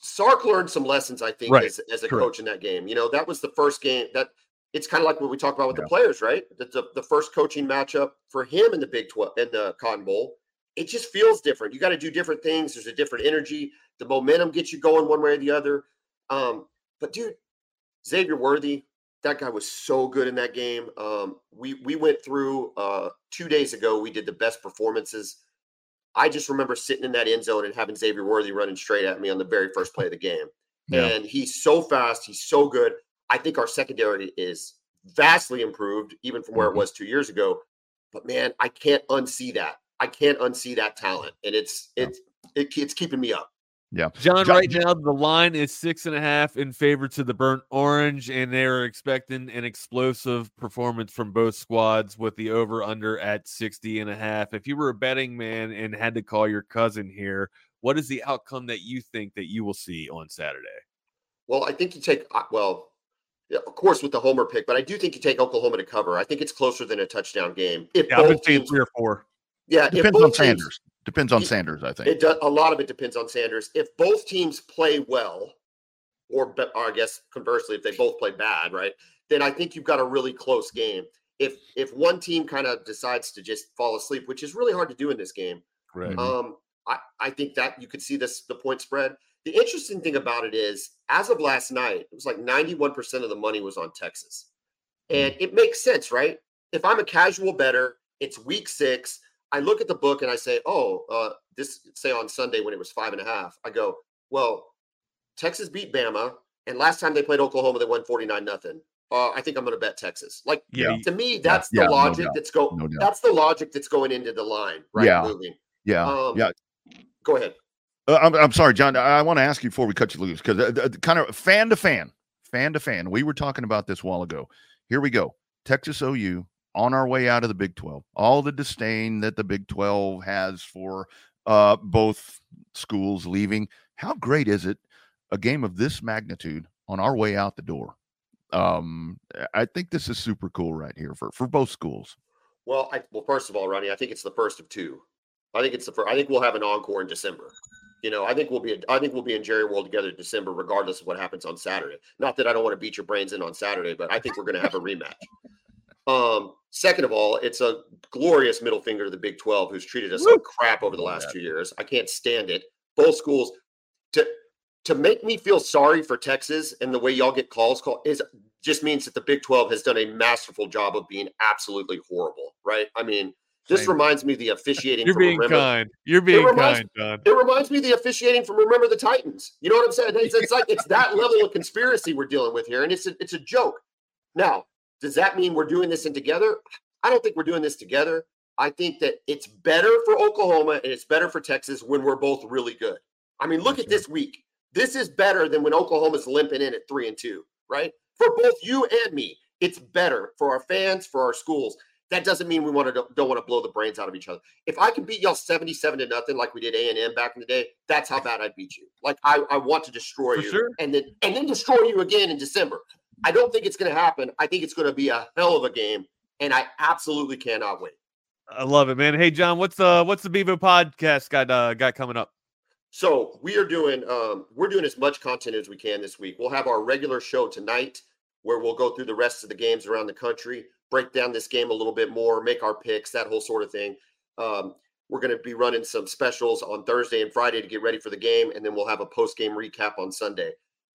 Sark learned some lessons, I think, Right, as, as a correct. coach in that game. You know, that was the first game that it's kind of like what we talked about with Yeah. the players, right? That the, the first coaching matchup for him in the Big 12 in the Cotton Bowl. It just feels different. You got to do different things. There's a different energy. The momentum gets you going one way or the other. Um, but dude, Xavier Worthy, that guy was so good in that game. Um, we we went through uh, two days ago. We did the best performances. I just remember sitting in that end zone and having Xavier Worthy running straight at me on the very first play of the game. Yeah. And he's so fast. He's so good. I think our secondary is vastly improved, even from where it was two years ago. But man, I can't unsee that. I can't unsee that talent, and it's it's it, it's keeping me up. John, John- right now the line is six and a half in favor to the burnt orange, and they're expecting an explosive performance from both squads with the over under at 60 and a half. If you were a betting man and had to call your cousin here, what is the outcome that you think that you will see on Saturday? Well, I think you take uh, well, of course with the homer pick, but I do think you take Oklahoma to cover. I think it's closer than a touchdown game. If Yeah, I've been both saying teams, three or four. yeah, if Depends both on teams- Sanders. Depends on Ye- Sanders, I think. It does. A lot of it depends on Sanders. If both teams play well, or, or I guess conversely, if they both play bad, right? Then I think you've got a really close game. If if one team kind of decides to just fall asleep, which is really hard to do in this game, Right. Mhm. um, I, I think that you could see this the point spread. The interesting thing about it is, as of last night, it was like 91% of the money was on Texas. And it makes sense, right? If I'm a casual bettor, it's week six. I look at the book and I say, oh, uh, this say on Sunday when it was five and a half. I go, well, Texas beat Bama, and last time they played Oklahoma, they won 49 nothing. Uh, I think I'm going to bet Texas. Like Yeah. to me, that's yeah, the no logic doubt, that's go. no that's the logic that's going into the line, right? Yeah. Moving. yeah. Um, yeah. Go ahead. Uh, I'm, I'm sorry, John. I, I want to ask you before we cut you loose because uh, uh, kind of fan to fan, fan to fan. We were talking about this a while ago. Here we go. Texas OU on our way out of the Big 12. All the disdain that the Big 12 has for uh, both schools leaving. How great is it? A game of this magnitude on our way out the door. Um, I think this is super cool right here for for both schools. Well, I, well, first of all, Ronnie, I think it's the first of two. I think it's the first. I think we'll have an encore in December. You know, I think we'll be. I think we'll be in Jerry World together in December, regardless of what happens on Saturday. Not that I don't want to beat your brains in on Saturday, but I think we're going to have a rematch. Um, second of all, it's a glorious middle finger to the Big Twelve, who's treated us like crap over the last that. two years. I can't stand it. Both schools to to make me feel sorry for Texas and the way y'all get calls called is just means that the Big 12 has done a masterful job of being absolutely horrible, right? I mean, this Same. reminds me of the officiating You're from being Remember. kind. You're being reminds- kind, John. It reminds me of the officiating from Remember the Titans. You know what I'm saying? It's, it's like it's that level of conspiracy we're dealing with here, and it's a, it's a joke. Now, Does that mean we're doing this in together? I don't think we're doing this together. I think that it's better for Oklahoma and it's better for Texas when we're both really good. I mean, look at this week. This is better than when Oklahoma's limping in at three and two, right? For both you and me, it's better for our fans, for our schools. That doesn't mean we want to don't want to blow the brains out of each other. If I can beat y'all 77 to nothing like we did A and M back in the day, that's how bad I'd beat you. Like I, I want to destroy For you sure. and then and then destroy you again in December. I don't think it's going to happen. I think it's going to be a hell of a game, and I absolutely cannot wait. I love it, man. Hey, John, what's uh what's the Bevo podcast got uh, got coming up? So we are doing um, we're doing as much content as we can this week. We'll have our regular show tonight where we'll go through the rest of the games around the country, break down this game a little bit more, make our picks, that whole sort of thing. Um, we're going to be running some specials on Thursday and Friday to get ready for the game, and then we'll have a post game recap on Sunday.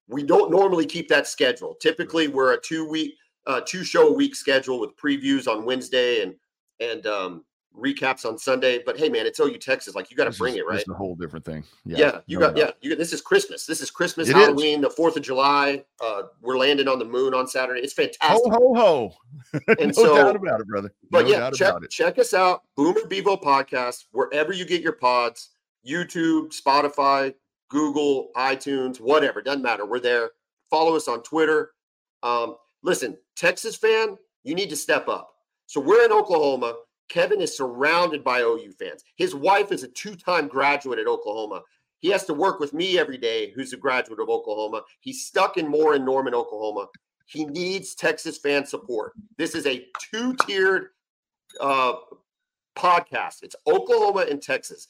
We don't normally keep that schedule. Typically, we're a two week, uh, two show a week schedule with previews on Wednesday and and um, recaps on Sunday. But hey, man, it's OU Texas. Like you got to bring is- it, right? It's a whole different thing. Yeah, Yeah, you no got doubt. yeah, you this is Christmas. This is Christmas, It is. Halloween, the Fourth of July. Uh, we're landing on the moon on Saturday. It's fantastic. ho ho! Ho! And no so- doubt about it, brother. But no yeah, doubt check about it. check us out, Boomer Bevo Podcast, wherever you get your pods, YouTube, Spotify, Google, iTunes, whatever. Doesn't matter. We're there. Follow us on Twitter. Um, listen, Texas fan, you need to step up. So we're in Oklahoma. Kevin is surrounded by OU fans. His wife is a two-time graduate at Oklahoma. He has to work with me every day, who's a graduate of Oklahoma. He's stuck in Moore in Norman, Oklahoma. He needs Texas fan support. This is a two-tiered uh, podcast. It's Oklahoma and Texas.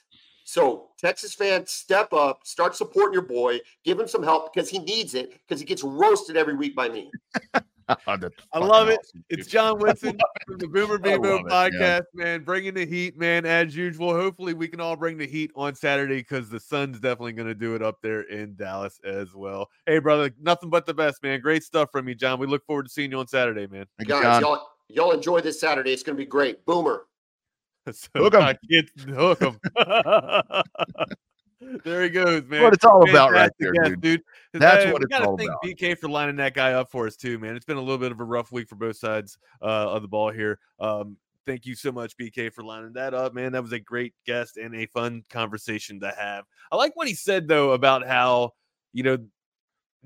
So Texas fans, step up, start supporting your boy, give him some help because he needs it because he gets roasted every week by me. Oh, that's I love it. awesome, It's. John Whitson from the Boomer I Bevo love it, man. podcast, man. Bringing the heat, man, as usual. Hopefully, we can all bring the heat on Saturday because the sun's definitely going to do it up there in Dallas as well. Hey, brother, nothing but the best, man. Great stuff from you, John. We look forward to seeing you on Saturday, man. Thank you, Guys, John. y'all y'all enjoy this Saturday. It's going to be great. Boomer. So Hook. I can't hook him. there he goes, man. what it's all about, right there, guest, dude. 'Cause, That's hey, what we it's all thank about. BK for lining that guy up for us too, man. It's been a little bit of a rough week for both sides uh, of the ball here. Um, thank you so much, BK, for lining that up, man. That was a great guest and a fun conversation to have. I like what he said though about how you know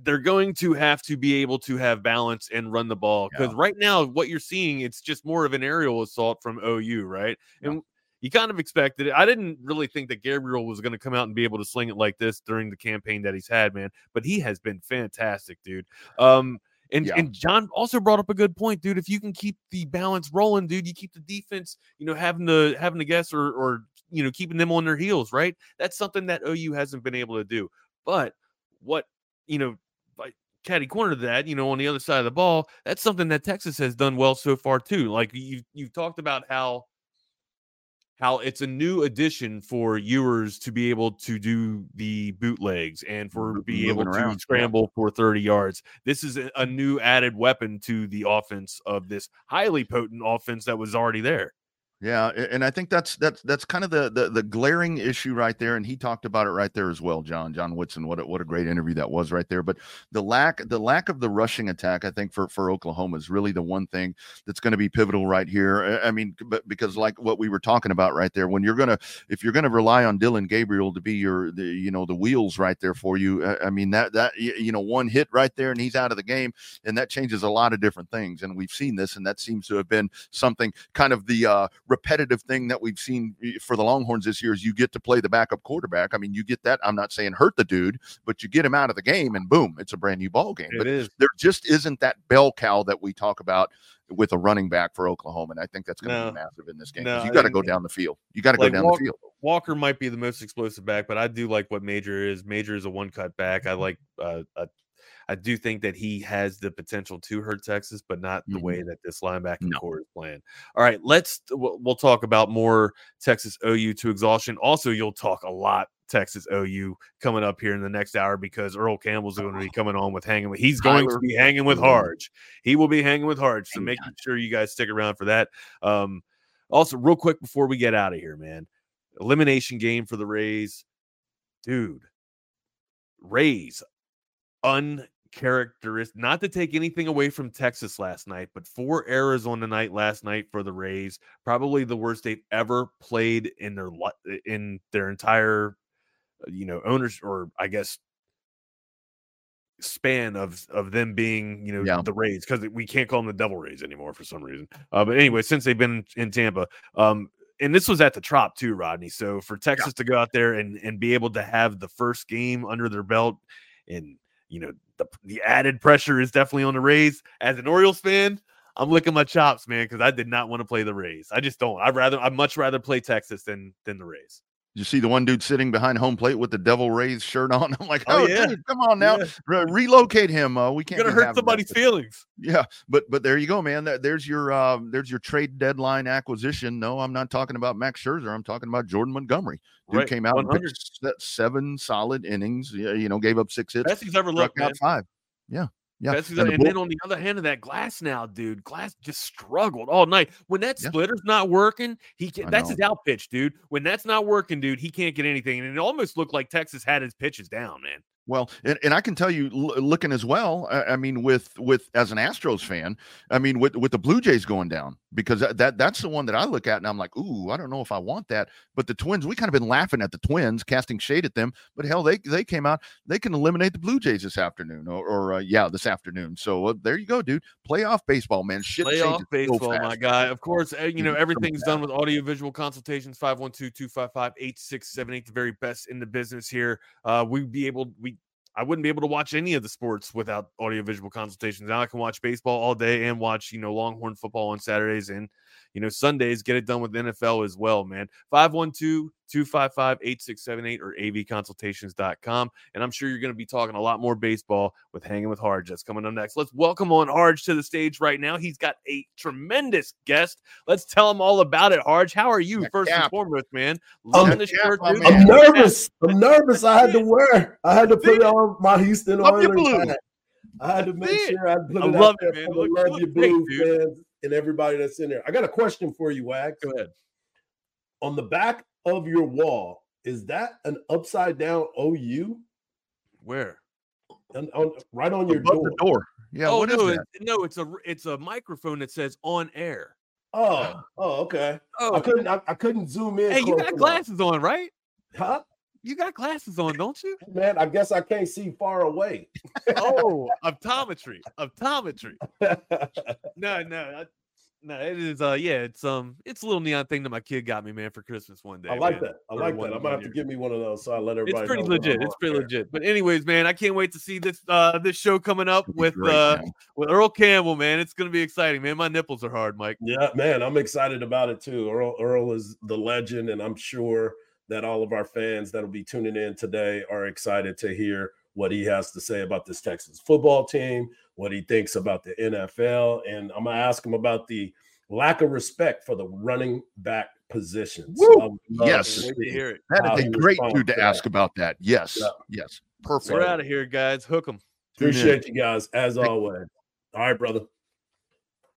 they're going to have to be able to have balance and run the ball because right now what you're seeing it's just more of an aerial assault from OU, right? And you kind of expected it. I didn't really think that Gabriel was going to come out and be able to sling it like this during the campaign that he's had, man. But he has been fantastic, dude. Um, and Yeah. and John also brought up a good point, dude. If you can keep the balance rolling, dude, you keep the defense, you know, having to having to guess or or you know keeping them on their heels, right? That's something that OU hasn't been able to do. But what you know, catty corner to that, you know, on the other side of the ball, that's something that Texas has done well so far too. Like you you've talked about how how it's a new addition for Ewers to be able to do the bootlegs and for be able moving to around, yeah. scramble for 30 yards. This is a new added weapon to the offense of this highly potent offense that was already there. Yeah, and I think that's that's that's kind of the, the the glaring issue right there, and he talked about it right there as well, John John Whitson. What a, what a great interview that was right there. But the lack the lack of the rushing attack, I think for for Oklahoma is really the one thing that's going to be pivotal right here. I- mean, but because like what we were talking about right there, when you're gonna if you're gonna rely on Dillon Gabriel to be your the you know the wheels right there for you, I, I mean that that you know one hit right there and he's out of the game, and that changes a lot of different things. And we've seen this, and that seems to have been something kind of the uh, repetitive thing that we've seen eh, for the Longhorns this year is you get to play the backup quarterback. I mean, you get that. I'm not saying hurt the dude, but you get him out of the game, and boom, it's a brand new ball game. But is. there just isn't that bell cow that we talk about with a running back for Oklahoma, and I think that's going to No. be massive in this game. No, you got to go down the field. You got to Like go down Walker- the field. Walker might be the most explosive back, but I do like what Major is. Major is a one cut back. I like uh, uh I do think that he has the potential to hurt Texas, but not the way that this linebacking No. corps is playing. All right, let's we'll, talk about more Texas OU to exhaustion. Also, you'll talk a lot Texas OU coming up here in the next hour because Earl Campbell's going to be coming on with hanging with. He's going to be hanging with Harge. He will be hanging with Harge. So make sure you guys stick around for that. Um, also, real quick before we get out of here, man, elimination game for the Rays, dude. Rays characteristic. Not to take anything away from Texas last night, but four errors on the night last night for the Rays. Probably the worst they've ever played in their in their entire, uh, you know, owners or I guess span of of them being you know yeah. the Rays because we can't call them the Devil Rays anymore for some reason. Uh, but anyway, since they've been in Tampa, um, and this was at the Trop too, Rodney. So for Texas yeah. to go out there and and be able to have the first game under their belt, and you know the the added pressure is definitely on the Rays. As an Orioles fan, I'm licking my chops, man, because I did not want to play the Rays. I just don't. I'd rather I'd much rather play Texas than than the Rays you see the one dude sitting behind home plate with the Devil Rays shirt on? I'm like, oh, oh yeah. Dude, come on now, yeah. Re- relocate him. Uh, we can't. You're gonna hurt somebody's feelings. Yeah, but but there you go, man. There's your uh, there's your trade deadline acquisition. No, I'm not talking about Max Scherzer. I'm talking about Jordan Montgomery. Dude right. came out 100. and pitched seven solid innings. Yeah, you know, gave up six hits. Best he's ever looked. Out five. Yeah. Yeah. and, the and then on the other hand of that glass now, dude, Glass just struggled all night. When that yeah. splitter's not working, he can, that's his out pitch, dude. When that's not working, dude, he can't get anything. And it almost looked like Texas had his pitches down, man. Well, and, and I can tell you, l- looking as well. I, I, mean, with with as an Astros fan, I mean, with with the Blue Jays going down, because that, that that's the one that I look at, and I'm like, ooh, I don't know if I want that. But the Twins, we kind of been laughing at the Twins, casting shade at them. But hell, they they came out, they can eliminate the Blue Jays this afternoon, or, or uh, yeah, this afternoon. So uh, there you go, dude. Playoff baseball, man. Shit Playoff baseball, so my guy. Of course, eh, you know everything's done with audio visual consultations. 512-255-8678, the very best in the business here. Uh, we'd be able we I wouldn't be able to watch any of the sports without audiovisual consultations. Now I can watch baseball all day and watch, you know, Longhorn football on Saturdays and, you know, Sundays. Get it done with NFL as well, man. 512 255 8678 or avconsultations.com. And I'm sure you're going to be talking a lot more baseball with Hanging with Harge. That's coming up next. Let's welcome on Harge to the stage right now. He's got a tremendous guest. Let's tell him all about it, Harge. How are you, first and foremost, man? I'm, the shirt, I'm nervous. I'm nervous. I had to wear, I had to put on my Houston Oilers. I had to make sure I put it I love out it, man. for the Love You Blue fans and everybody that's in there. I got a question for you, Wags. Go ahead. On the back of your wall, is that an upside down OU? Where? On, on, right on your door. door. Yeah. Oh no, it, no, it's a it's a microphone that says on air. Oh, oh, okay. Oh, I couldn't I, I couldn't zoom in. Hey, you got glasses on, right? Huh? You got glasses on, don't you? Man, I guess I can't see far away. oh, optometry, optometry. no, no, no, it is. Uh, yeah, it's um, it's a little neon thing that my kid got me, man, for Christmas one day. I like man, that. I like that. I'm gonna have to give me one of those so I let everybody. It's pretty legit. It's pretty legit. But anyways, man, I can't wait to see this uh this show coming up with great, uh man. with Earl Campbell, man. It's gonna be exciting, man. My nipples are hard, Mike. Yeah, man, I'm excited about it too. Earl Earl is the legend, and I'm sure that all of our fans that'll be tuning in today are excited to hear what he has to say about this Texas football team, what he thinks about the NFL, and I'm gonna ask him about the lack of respect for the running back position. So yes, that is a great dude to, to ask about that. Yes, yeah. yes, perfect. We're out of here, guys. Hook them. Appreciate you guys as always. All right, brother.